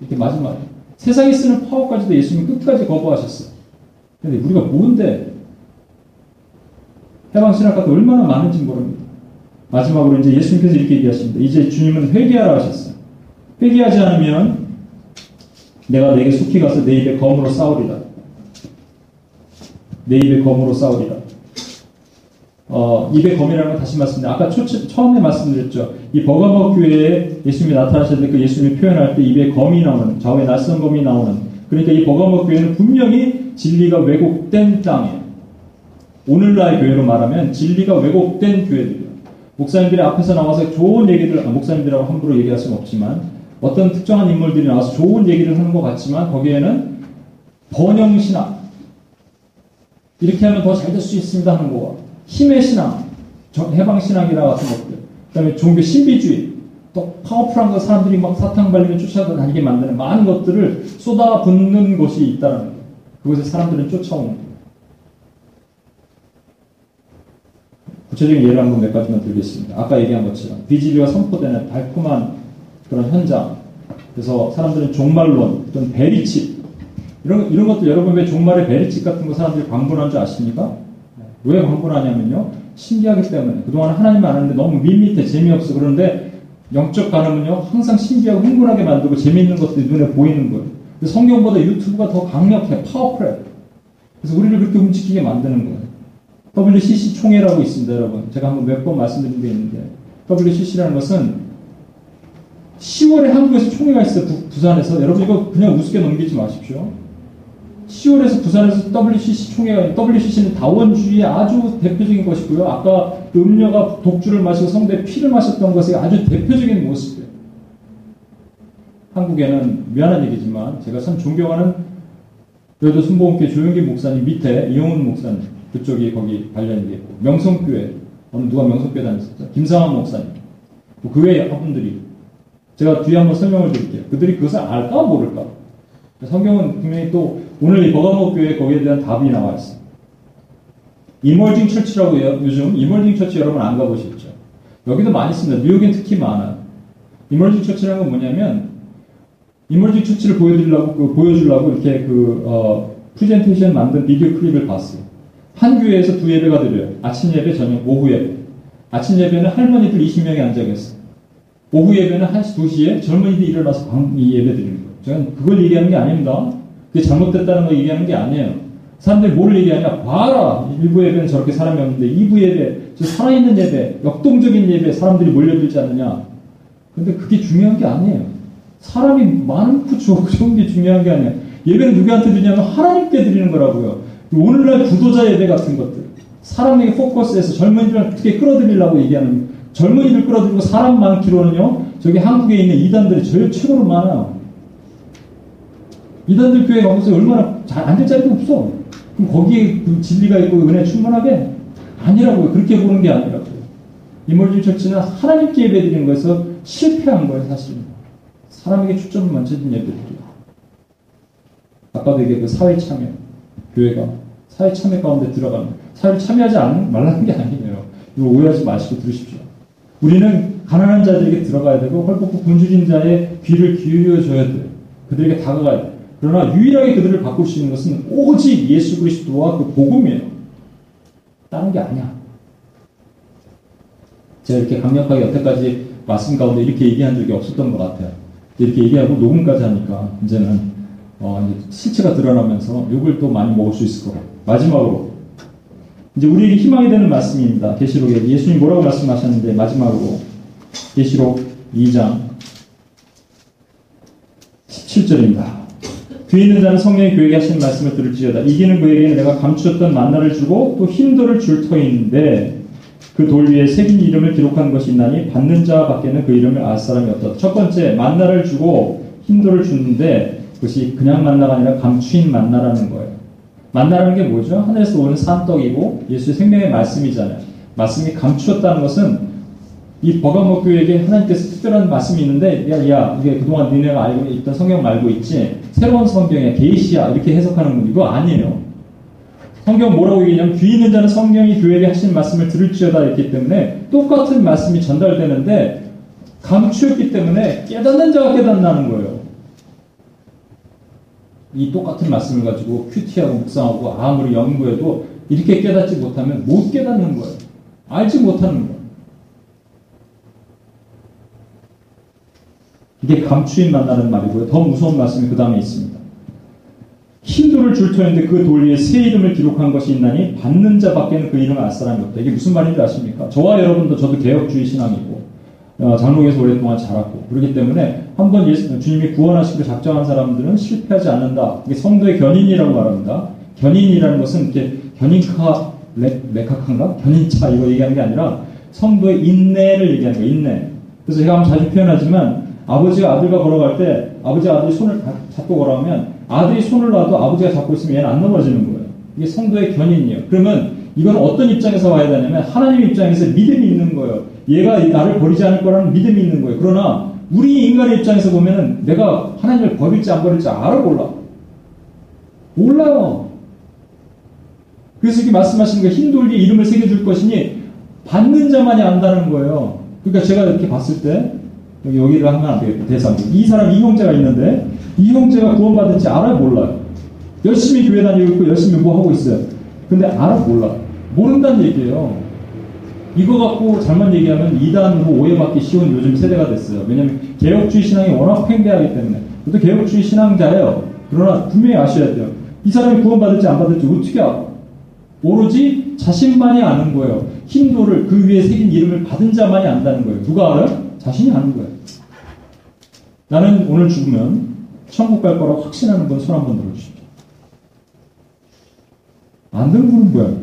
Speaker 1: 이렇게 마지막에 세상이 쓰는 파워까지도 예수님 끝까지 거부하셨어요. 근데 우리가 뭔데 해방 신학과도 얼마나 많은지 모릅니다. 마지막으로 이제 예수님께서 이렇게 얘기하십니다. 이제 주님은 회개하라 하셨어요. 회개하지 않으면 내가 내게 속히 가서 내 입에 검으로 싸우리라. 내 입에 검으로 싸우리라. 어, 입에 검이라는 건 다시 말씀드립니다. 아까 초, 처음에 말씀드렸죠. 이 버가모 교회에 예수님이 나타나셨는데 그 예수님이 표현할 때 입에 검이 나오는, 좌우에 낯선 검이 나오는. 그러니까 이 버가모 교회는 분명히 진리가 왜곡된 땅이에요. 오늘날 교회로 말하면 진리가 왜곡된 교회들이에요. 목사님들이 앞에서 나와서 좋은 얘기를, 아, 목사님들하고 함부로 얘기할 수는 없지만 어떤 특정한 인물들이 나와서 좋은 얘기를 하는 것 같지만 거기에는 번영신학, 이렇게 하면 더 잘 될 수 있습니다 하는 거와 힘의 신앙, 해방신학이라 같은 것들, 그 다음에 종교 신비주의, 또 파워풀한 거 사람들이 막 사탕 발리면 쫓아다니게 만드는 많은 것들을 쏟아붓는 곳이 있다는 거예요. 그곳에 사람들은 쫓아오는 거예요. 구체적인 예를 한번 몇 가지만 들겠습니다. 아까 얘기한 것처럼 비진리가 선포되는 달콤한 그런 현장. 그래서 사람들은 종말론, 또는 베리칩 이런 이런 것들 여러분 왜 종말의 베리칩 같은 거 사람들이 광분한 줄 아십니까? 왜 광분하냐면요. 신기하기 때문에 그동안 하나님 안 하는데 너무 밋밋해 재미없어 그런데 영적 가늠은요 항상 신기하고 흥분하게 만들고 재미있는 것들이 눈에 보이는 거예요. 성경보다 유튜브가 더 강력해 파워풀해. 그래서 우리를 그렇게 움직이게 만드는 거예요. WCC 총회라고 있습니다, 여러분. 제가 한번 몇 번 말씀드린 게 있는데, WCC라는 것은 10월에 한국에서 총회가 있어요, 부, 산에서 여러분 이거 그냥 우습게 넘기지 마십시오. 10월에서 부산에서 WCC 총회가, WCC는 다원주의의 아주 대표적인 것이고요. 아까 음녀가 독주를 마시고 성도의 피를 마셨던 것의 아주 대표적인 모습이에요. 한국에는 미안한 얘기지만 제가 참 존경하는 그래도 순복음교 조용기 목사님 밑에 이영훈 목사님 그쪽이 거기 관련이 있고 명성교회 어느 누가 명성교회 다녔었죠? 김삼환 목사님 그 외에 분들이 제가 뒤에 한번 설명을 드릴게요. 그들이 그것을 알까 모를까? 성경은 분명히 또 오늘 이 버가모 교회 거기에 대한 답이 나와 있어요. emerging church라고 해요. 요즘 emerging church 여러분 안 가보셨죠? 여기도 많이 있습니다. 뉴욕엔 특히 많아요. emerging church라는 건 뭐냐면 이멀징 처치를 보여드리려고 그, 보여주려고 이렇게 그 어, 프레젠테이션 만든 비디오 클립을 봤어요. 한 교회에서 두 예배가 드려요. 아침 예배, 저녁 오후 예배. 아침 예배는 할머니들 20명이 앉아 계어요 오후 예배는 1시, 2시에 젊은이들이 일어나서 이 예배 드리는 거예요. 저는 그걸 얘기하는 게 아닙니다. 그게 잘못됐다는 거 얘기하는 게 아니에요. 사람들이 뭘 얘기하냐? 봐라! 일부 예배는 저렇게 사람이 없는데, 2부 예배, 저 살아있는 예배, 역동적인 예배, 사람들이 몰려들지 않느냐? 근데 그게 중요한 게 아니에요. 사람이 많고 좋은 게 중요한 게 아니에요. 예배는 누구한테 드리냐면 하나님께 드리는 거라고요. 오늘날 구도자 예배 같은 것들. 사람에게 포커스해서 젊은이들을 어떻게 끌어들이려고 얘기하는 젊은이들 끌어들이고 사람 많기로는요, 저기 한국에 있는 이단들이 제일 최고로 많아요. 이단들 교회 가보세요. 얼마나 잘 앉을 자리도 없어. 그럼 거기에 그 진리가 있고 은혜 충분하게? 아니라고요. 그렇게 보는 게 아니라고요. 이몰진 처치는 하나님께 예배 드리는 거에서 실패한 거예요, 사실. 사람에게 초점을 맞춰진 예배들이에요. 아까도 얘기한 그 사회 참여, 교회가 사회 참여 가운데 들어가는, 사회를 참여하지 않, 말라는 게 아니에요. 이거 오해하지 마시고 들으십시오. 우리는 가난한 자들에게 들어가야 되고 헐벗고 굶주린 자의 귀를 기울여 줘야 돼요. 그들에게 다가가야 돼요. 그러나 유일하게 그들을 바꿀 수 있는 것은 오직 예수 그리스도와 그 복음이에요. 다른 게 아니야. 제가 이렇게 강력하게 여태까지 말씀 가운데 이렇게 얘기한 적이 없었던 것 같아요. 이렇게 얘기하고 녹음까지 하니까 이제는 어 이제 실체가 드러나면서 욕을 또 많이 먹을 수 있을 거예요. 마지막으로 이제 우리에게 희망이 되는 말씀입니다. 계시록에 예수님 뭐라고 말씀하셨는데 마지막으로 계시록 2장 17절입니다. 귀 있는 자는 성령의 교회에 하시는 말씀을 들을지어다. 이기는 그에게는 내가 감추었던 만나를 주고 또 힘돌을 줄 터인데 그 돌 위에 새긴 이름을 기록한 것이 있나니 받는 자 밖에는 그 이름을 알 사람이 없다. 첫 번째 만나를 주고 힘돌을 주는데 그것이 그냥 만나가 아니라 감추인 만나라는 거예요. 만나라는 게 뭐죠? 하늘에서 오는 산떡이고 예수의 생명의 말씀이잖아요. 말씀이 감추었다는 것은 이 버가모 교회에게 하나님께서 특별한 말씀이 있는데 야, 야 이게 그동안 니네가 알고 있던 성경 말고 있지 새로운 성경에 게이시아 이렇게 해석하는 건 이거 아니에요. 성경 뭐라고 얘기냐면 귀 있는 자는 성령이 교회에게 하신 말씀을 들을지어다 했기 때문에 똑같은 말씀이 전달되는데 감추었기 때문에 깨닫는 자가 깨닫나는 거예요. 이 똑같은 말씀을 가지고 큐티하고 묵상하고 아무리 연구해도 이렇게 깨닫지 못하면 못 깨닫는 거예요. 알지 못하는 거예요. 이게 감추인 만나는 말이고요. 더 무서운 말씀이 그 다음에 있습니다. 힌두를 줄 터인데 그 돌 위에 새 이름을 기록한 것이 있나니 받는 자밖에는 그 이름을 알 사람이 없다. 이게 무슨 말인지 아십니까? 저와 여러분도 저도 개혁주의 신앙이고 어, 장로에서 오랫동안 자랐고 그렇기 때문에 한번 예수, 주님이 구원하시기로 작정한 사람들은 실패하지 않는다. 이게 성도의 견인이라고 말합니다. 견인이라는 것은 이렇게 견인카 레, 메카카인가? 견인차 이거 얘기하는 게 아니라 성도의 인내를 얘기하는 거예요. 인내. 그래서 제가 한번 자주 표현하지만 아버지가 아들과 걸어갈 때 아버지가 아들이 손을 잡고 걸어가면 아들이 손을 놔도 아버지가 잡고 있으면 얘는 안 넘어지는 거예요. 이게 성도의 견인이에요. 그러면 이건 어떤 입장에서 와야 되냐면 하나님 입장에서 믿음이 있는 거예요. 얘가 나를 버리지 않을 거라는 믿음이 있는 거예요. 그러나 우리 인간의 입장에서 보면은 내가 하나님을 버릴지 안 버릴지 알아 몰라. 몰라요. 그래서 이렇게 말씀하시는 거 힘돌게 이름을 새겨줄 것이니 받는 자만이 안다는 거예요. 그러니까 제가 이렇게 봤을 때 여기를 하면 안 되겠다. 대상. 이 사람 이 형제가 있는데 이 형제가 구원받을지 알아 몰라요. 열심히 교회 다니고 있고 열심히 뭐 하고 있어요. 근데 알아 몰라. 모른다는 얘기예요. 이거 갖고 잘못 얘기하면 이단으로 오해받기 쉬운 요즘 세대가 됐어요. 왜냐면 개혁주의 신앙이 워낙 팽배하기 때문에. 또 개혁주의 신앙자예요. 그러나 분명히 아셔야 돼요. 이 사람이 구원받을지 안 받을지 어떻게 알아? 오로지 자신만이 아는 거예요. 힘도를 그 위에 새긴 이름을 받은 자만이 안다는 거예요. 누가 알아요? 자신이 아는 거예요. 나는 오늘 죽으면 천국 갈 거라고 확신하는 분 손 한번 들어주십시오. 안 드는 분은 뭐야?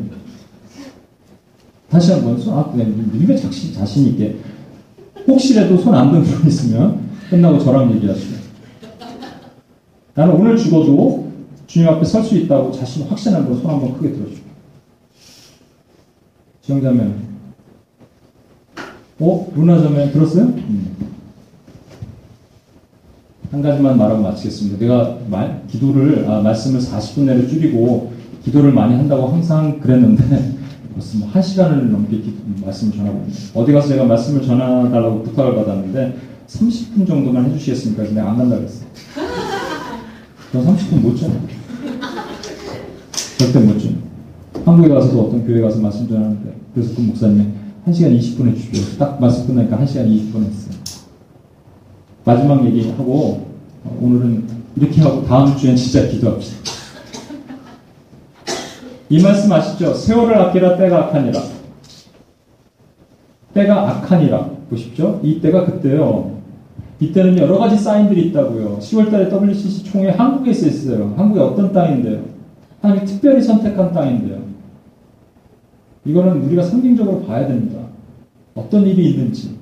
Speaker 1: 다시 한번 손, 아, 그냥 믿음의 자신, 자신 있게. 혹시라도 손안든분 있으면 끝나고 저랑 얘기하시고. 나는 오늘 죽어도 주님 앞에 설 수 있다고 자신 확신한 분손 한번 크게 들어주고. 지영자매. 어? 루나자매 들었어요? 음. 한 가지만 말하고 마치겠습니다. 내가 말, 기도를, 아, 말씀을 40분 내로 줄이고 기도를 많이 한다고 항상 그랬는데 벌써 뭐 1시간을 넘게 기, 말씀을 전하고. 어디 가서 제가 말씀을 전해달라고 부탁을 받았는데 30분 정도만 해주시겠습니까? 그래서 내가 안 간다 그랬어. 전 30분 못 줘요. 절대 못 줘요. 한국에 가서도 어떤 교회 가서 말씀 전하는데 그래서 그 목사님이 1시간 20분 해주십시오. 딱 말씀 끝나니까 1시간 20분 했어요. 마지막 얘기하고 어, 오늘은 이렇게 하고 다음 주엔 진짜 기도합시다. 이 말씀 아시죠? 세월을 아끼라 때가 악하니라. 때가 악하니라. 보십시오. 이 때가 그때요. 이때는 여러 가지 사인들이 있다고요. 10월 달에 WCC 총회 한국에서 있어요. 한국의 어떤 땅인데요? 하나님이 특별히 선택한 땅인데요. 이거는 우리가 상징적으로 봐야 됩니다. 어떤 일이 있는지.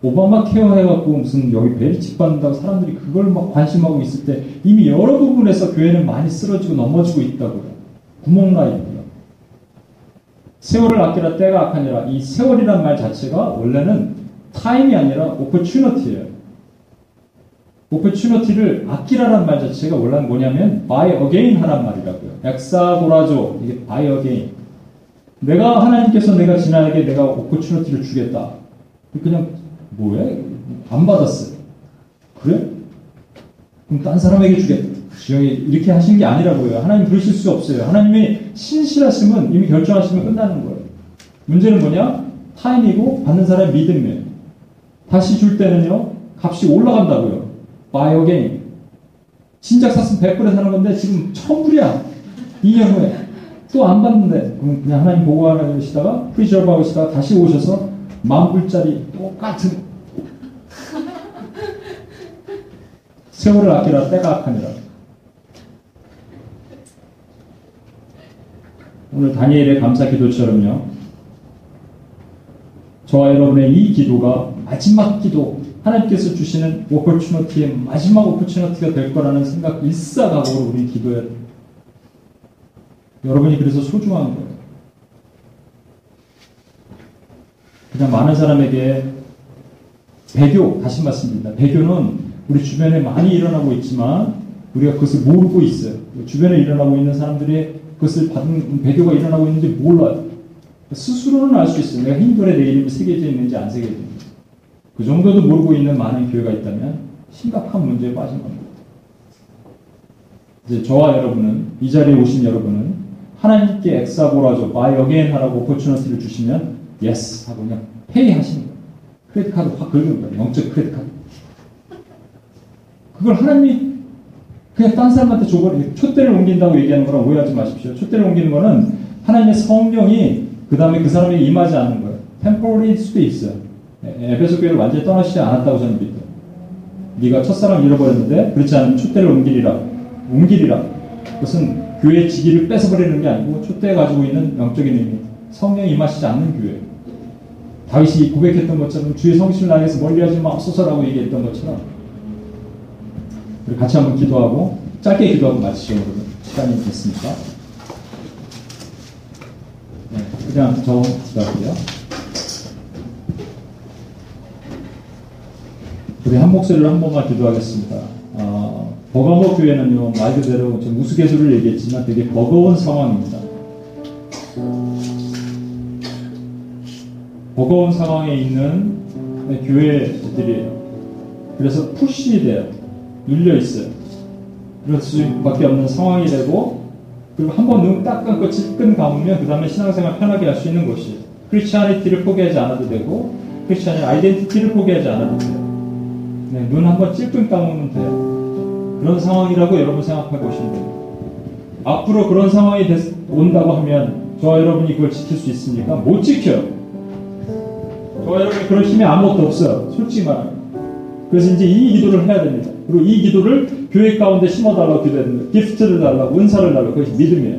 Speaker 1: 오바마 케어 해갖고 무슨 여기 베리치 받는다고 사람들이 그걸 막 관심하고 있을 때 이미 여러 부분에서 교회는 많이 쓰러지고 넘어지고 있다고요. 구멍 나 있고요. 세월을 아끼라 때가 악하니라 이 세월이란 말 자체가 원래는 타임이 아니라 오퍼튜너티예요. 오퍼튜너티를 아끼라란 말 자체가 원래는 뭐냐면 buy again 하란 말이라고요. 엑사고라조 이게 buy again. 내가 하나님께서 내가 지나에게 내가 오퍼튜너티를 주겠다. 그냥 뭐야? 안 받았어요. 그래? 그럼 딴 사람에게 주겠다. 지영이 이렇게 하신 게 아니라고요. 하나님 그러실 수 없어요. 하나님이 신실하시면 이미 결정하시면 끝나는 거예요. 문제는 뭐냐? 타임이고 받는 사람의 믿음이에요. 다시 줄 때는요, 값이 올라간다고요. buy again. 진작 샀으면 100불에 사는 건데 지금 1000불이야. 2년 후에. 또 안 받는데. 그럼 그냥 하나님 보고 하시다가 preserve 하시다가 다시 오셔서 만불짜리 똑같은 세월을 아끼라 때가 악하니라. 오늘 다니엘의 감사 기도처럼요. 저와 여러분의 이 기도가 마지막 기도, 하나님께서 주시는 오퍼추너티의 마지막 오퍼추너티가 될 거라는 생각 일사각오로 우리 기도해야 돼요. 여러분이 그래서 소중한 거예요. 그냥 많은 사람에게 배교, 다시 말씀드립니다. 배교는 우리 주변에 많이 일어나고 있지만 우리가 그것을 모르고 있어요. 주변에 일어나고 있는 사람들이 그것을 받은 배교가 일어나고 있는지 몰라요. 스스로는 알 수 있어요. 내가 흰돌에 내 이름이 새겨져 있는지 안 새겨져 있는지. 그 정도도 모르고 있는 많은 교회가 있다면 심각한 문제에 빠진 겁니다. 이제 저와 여러분은 이 자리에 오신 여러분은 하나님께 exagorazo. buy again 하라고 opportunity를 주시면 yes 하고 그냥 pay 하시는 거예요. credit card 확 긁는 거예요. 영적 credit card. 그걸 하나님이 그냥 딴 사람한테 줘버리고 촛대를 옮긴다고 얘기하는 거랑 오해하지 마십시오. 촛대를 옮기는 거는 하나님의 성령이 그 다음에 그 사람에게 임하지 않는 거예요. 템포리일 수도 있어요. 에베소 교회를 완전히 떠나시지 않았다고 저는 믿어요. 네가 첫사랑 잃어버렸는데 그렇지 않으면 촛대를 옮기리라. 옮기리라. 그것은 교회의 지기를 뺏어버리는 게 아니고 촛대에 가지고 있는 영적인 의미. 성령이 임하시지 않는 교회. 다윗이 고백했던 것처럼 주의 성실을 향해서 멀리하지 마옵소서라고 얘기했던 것처럼 우리 같이 한번 기도하고 짧게 기도하고 마치죠 여러분 시간이 됐습니까? 네, 그냥 저 기도할게요 우리 한 목소리로 한 번만 기도하겠습니다 어, 버거워 교회는요 말 그대로 좀 우스갯소리를 얘기했지만 되게 버거운 상황입니다 버거운 상황에 있는 교회들이에요. 그래서 푸시 돼요. 눌려 있어요. 그럴 수밖에 없는 상황이 되고 그리고 한 번 눈 딱 감고 찔끈 감으면 그 다음에 신앙생활 편하게 할 수 있는 곳이 크리스천리티를 포기하지 않아도 되고 크리스천의 identity를 포기하지 않아도 돼요. 네, 눈 한 번 찔끈 감으면 돼요. 그런 상황이라고 여러분 생각해 보시면 돼요. 앞으로 그런 상황이 온다고 하면 저와 여러분이 그걸 지킬 수 있습니까? 못 지켜요. 저와 여러분 그런 힘이 아무것도 없어요. 솔직히 말하면. 그래서 이제 이 기도를 해야 됩니다. 그리고 이 기도를 교회 가운데 심어달라고 기도해야. gift를 달라고, 은사를 달라고. 그것이 믿음이에요.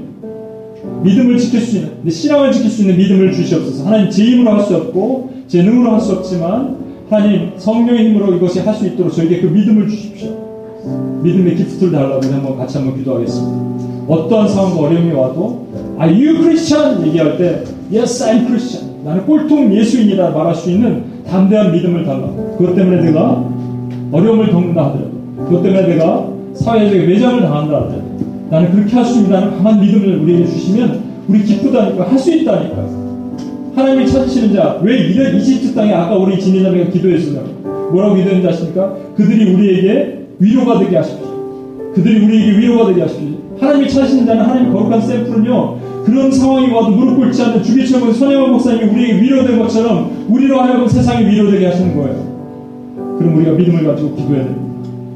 Speaker 1: 믿음을 지킬 수 있는, 내 신앙을 지킬 수 있는 믿음을 주시옵소서. 하나님 제 힘으로 할 수 없고, 제 능으로 할 수 없지만, 하나님 성령의 힘으로 이것이 할 수 있도록 저에게 그 믿음을 주십시오. 믿음의 gift를 달라고 한번 같이 한번 기도하겠습니다. 어떠한 상황과 어려움이 와도, Are you Christian? 얘기할 때, Yes, I'm Christian. 나는 꼴통 예수인이다 말할 수 있는 담대한 믿음을 달라고. 그것 때문에 내가 어려움을 겪는다 하더라도, 그것 때문에 내가 사회적인 매장을 당한다 하더라도, 나는 그렇게 할 수 있다는 강한 믿음을 우리에게 주시면 우리 기쁘다니까 할 수 있다니까. 하나님이 찾으시는 자 왜 이런 이집트 땅에 아까 우리 진리자매가 기도했으면 뭐라고 기도했는지 아십니까? 그들이 우리에게 위로가 되게 하십시오. 그들이 우리에게 위로가 되게 하십시오. 하나님이 찾으시는 자는 하나님 거룩한 샘플은요 그런 상황이 와도 무릎 꿇지 않는 주기철 선영원 목사님이 우리에게 위로된 것처럼 우리로 하여금 세상이 위로되게 하시는 거예요 그럼 우리가 믿음을 가지고 기도해야 됩니다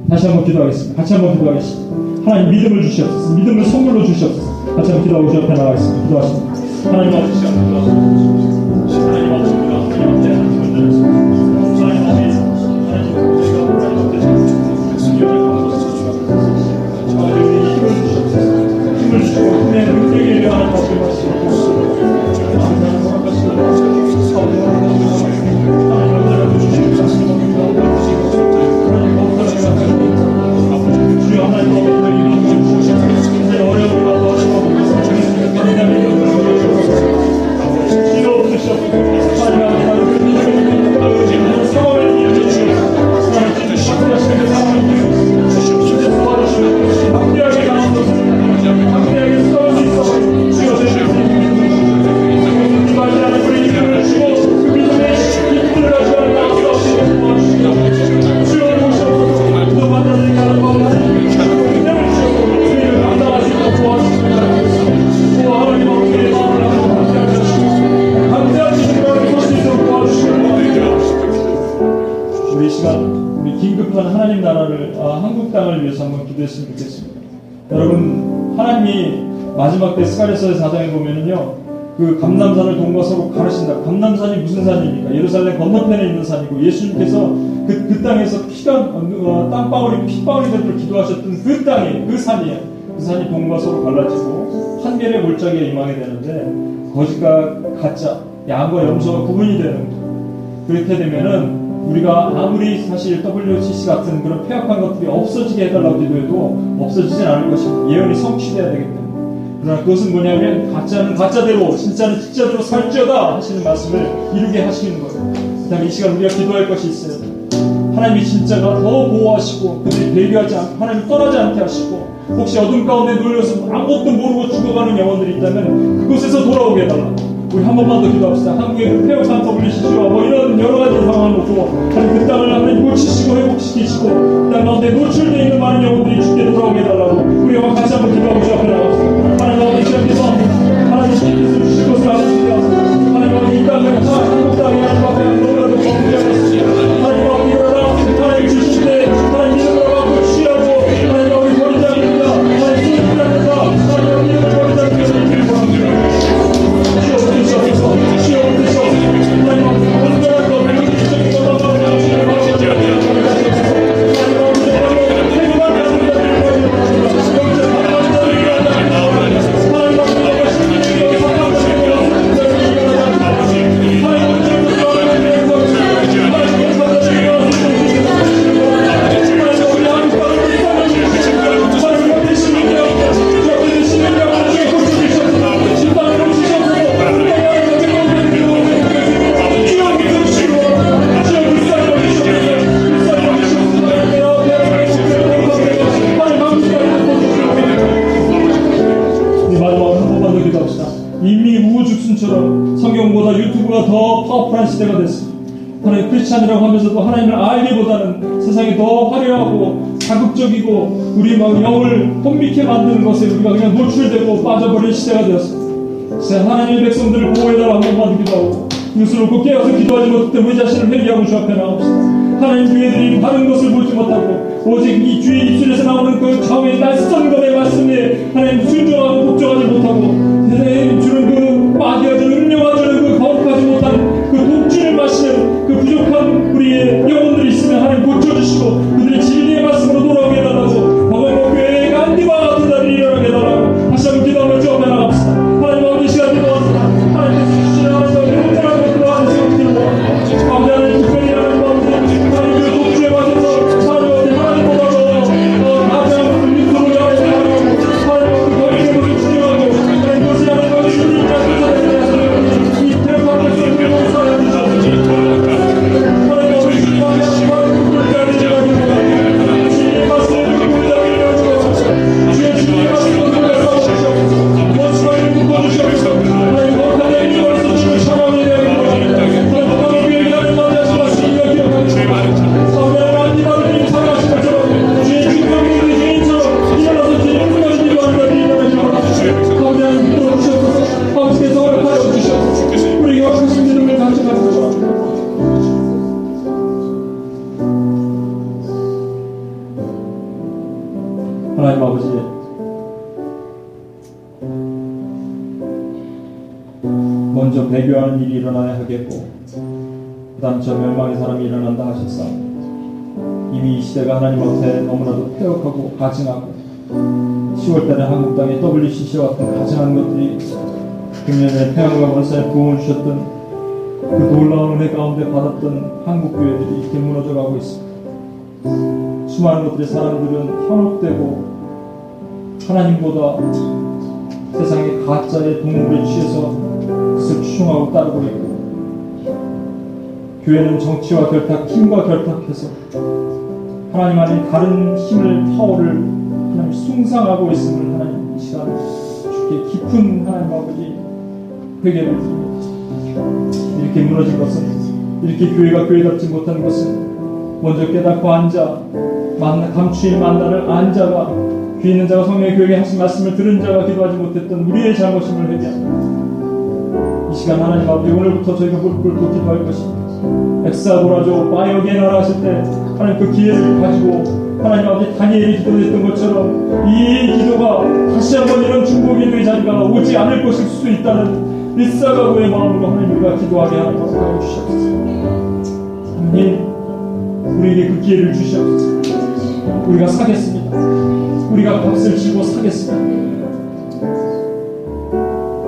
Speaker 1: 다시 한번 기도하겠습니다 같이 한번 기도하겠습니다 하나님 믿음을 주시옵소서. 믿음을 선물로 주시옵소서. 같이 한번 기도하고 주 앞에 나가겠습니다. 기도하십니다. 하나님 아버지 시간 기도하십니다. 하나님 아버지 하나님 앞에 하나님을 내렸 기도했으면 좋겠습니다. 여러분 하나님이 마지막 때 스가랴서의 4장에 보면은요 그 감남산을 동과 서로 가르신다. 감남산이 무슨 산입니까? 예루살렘 건너편에 있는 산이고 예수님께서 그, 그 땅에서 피가 어, 땅방울이 핏방울이 되도록 기도하셨던 그 땅이 그 산이에요. 그 산이 동과 서로 갈라지고 한결의 몰짜기에 임하게 되는데 거짓과 가짜, 양과 염소가 구분이 되는 거예요. 그렇게 되면은 우리가 아무리 사실 WCC 같은 그런 폐역한 것들이 없어지게 해달라고 기도해도 없어지진 않을 것입니다. 예언이 성취돼야 되기 때문에. 그러나 그것은 뭐냐면 가짜는 가짜대로 진짜는 진짜대로 살지어다 하시는 말씀을 이루게 하시는 거예요. 그 다음에 이 시간 우리가 기도할 것이 있어요. 하나님이 진짜가 더 보호하시고 그들이 배교하지 않고 하나님 떠나지 않게 하시고 혹시 어둠 가운데 눌려서 아무것도 모르고 죽어가는 영혼들이 있다면 그곳에서 돌아오게 해달라고 우리 한 번만 더 기도합시다. 한국의 그 폐역한 WCC와 뭐 이런 여러 가지 상황을 놓고 하나님 그 땅을 하나님 고치시고 회복시키시고 그땅 가운데 노출되어 있는 많은 영혼들이 죽게 돌아오게 해달라고 우리가 같이 한번 기도하고 주 앞에 나갑시다. 하나님 아버지 시작해서 하나님께서 주실 것을 아십니다. 하나님 아버지 이 땅을 한 더 파워풀한 시대가 됐습니다. 하나님 크리스찬이라고 하면서도 하나님을 알기보다는 세상이 더 화려하고 자극적이고 우리 막 영을 혼미케 만드는 것에 우리가 그냥 노출되고 빠져버린 시대가 되었습니다. 제 하나님의 백성들을 보호해달라 한 번만 기도하고 이것을 놓고 깨어서 기도하지 못해 우리 자신을 회개하고 주 앞에 나옵시다. 하나님 교회들이 바른 것을 보지 못하고 오직 이 주의 입술에서 나오는 그 처음에 낯선 것의 말씀에 하나님 순종하고 복종하지 못하고 세상에 주는 그 음료가 주는 부족한 우리의 영혼들이 있으면 하나님 고쳐주시고 그들의 같은 가증한 것들이 금년에 태양과 원산에 부흥을 주셨던 그 놀라운 은혜 가운데 받았던 한국 교회들이 이렇게 무너져 가고 있습니다. 수많은 것들의 사람들은 현혹되고 하나님보다 세상의 가짜의 동물에 취해서 그것을 추종하고 따르고 있고 교회는 정치와 결탁, 힘과 결탁해서 하나님 아닌 다른 힘을 파워를 하나님 숭상하고 있음을 하나님 이 시간 주께 깊은 하나님 아버지 회개를 드립니다. 이렇게 무너진 것은 이렇게 교회가 교회답지 못한 것은 먼저 깨닫고 앉아 만나, 감추인 만나를 앉아가 귀 있는 자가 성령의 교회에 하신 말씀을 들은 자가 기도하지 못했던 우리의 잘못임을 회개합니다. 이 시간 하나님 아버지 오늘부터 저희가 무릎 꿇고 기도할 것입니다. 엑사고라조 바이오게나라 하실 때 하나님 그 기회를 가지고 하나님 아버지 다니엘이 기도했던 것처럼 이 기도가 다시 한번 이런 중보기도의 자리가 오지 않을 것일 수도 있다는 일사각오의 마음으로 하나님 우리가 기도하게 것을 하여 주시옵소서. 하나님 우리에게 그 기회를 주시옵소서. 우리가 사겠습니다. 우리가 값을 치고 사겠습니다.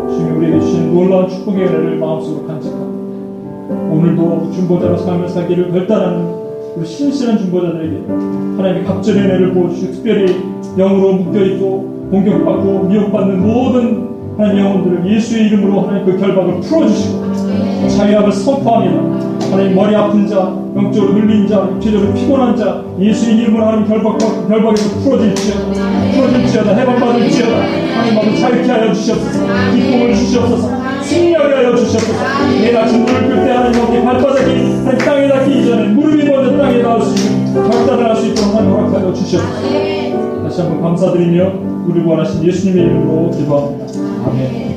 Speaker 1: 주님 우리에게 주신 놀라운 축복의 은혜를 마음속으로 간직하고 오늘도 중보자로 삶을 살기를 결단하는 우리 신실한 중보자들에게 하나님의 갑절의 은혜를 보여주시고 특별히 영으로 묶여있고 공격받고 미혹받는 모든 하나님의 영혼들을 예수의 이름으로 하나님 그 결박을 풀어주시고 자유함을 선포합니다. 하나님 머리 아픈 자, 영적으로 눌린 자, 육체적으로 피곤한 자, 예수의 이름으로 하나님 결박, 결박에서 풀어질지어다. 풀어질지어다. 해방받을지어다. 하나님 아버지 자유케 하여 주시옵소서. 기쁨을 주시옵소서. 승리하게 하여 주시옵소서. 내일 아침 물을 끌때 하나님 아버지 발바닥이 하나님 땅에 닿기 이전에 무릎이 먼저 땅에 닿을 수 있는 결단을 할 수 있도록 하나님 허락하여 주시옵소서. 다시 한번 감사드리며 우리 구원하신 예수님의 이름으로 기도합니다. 아멘.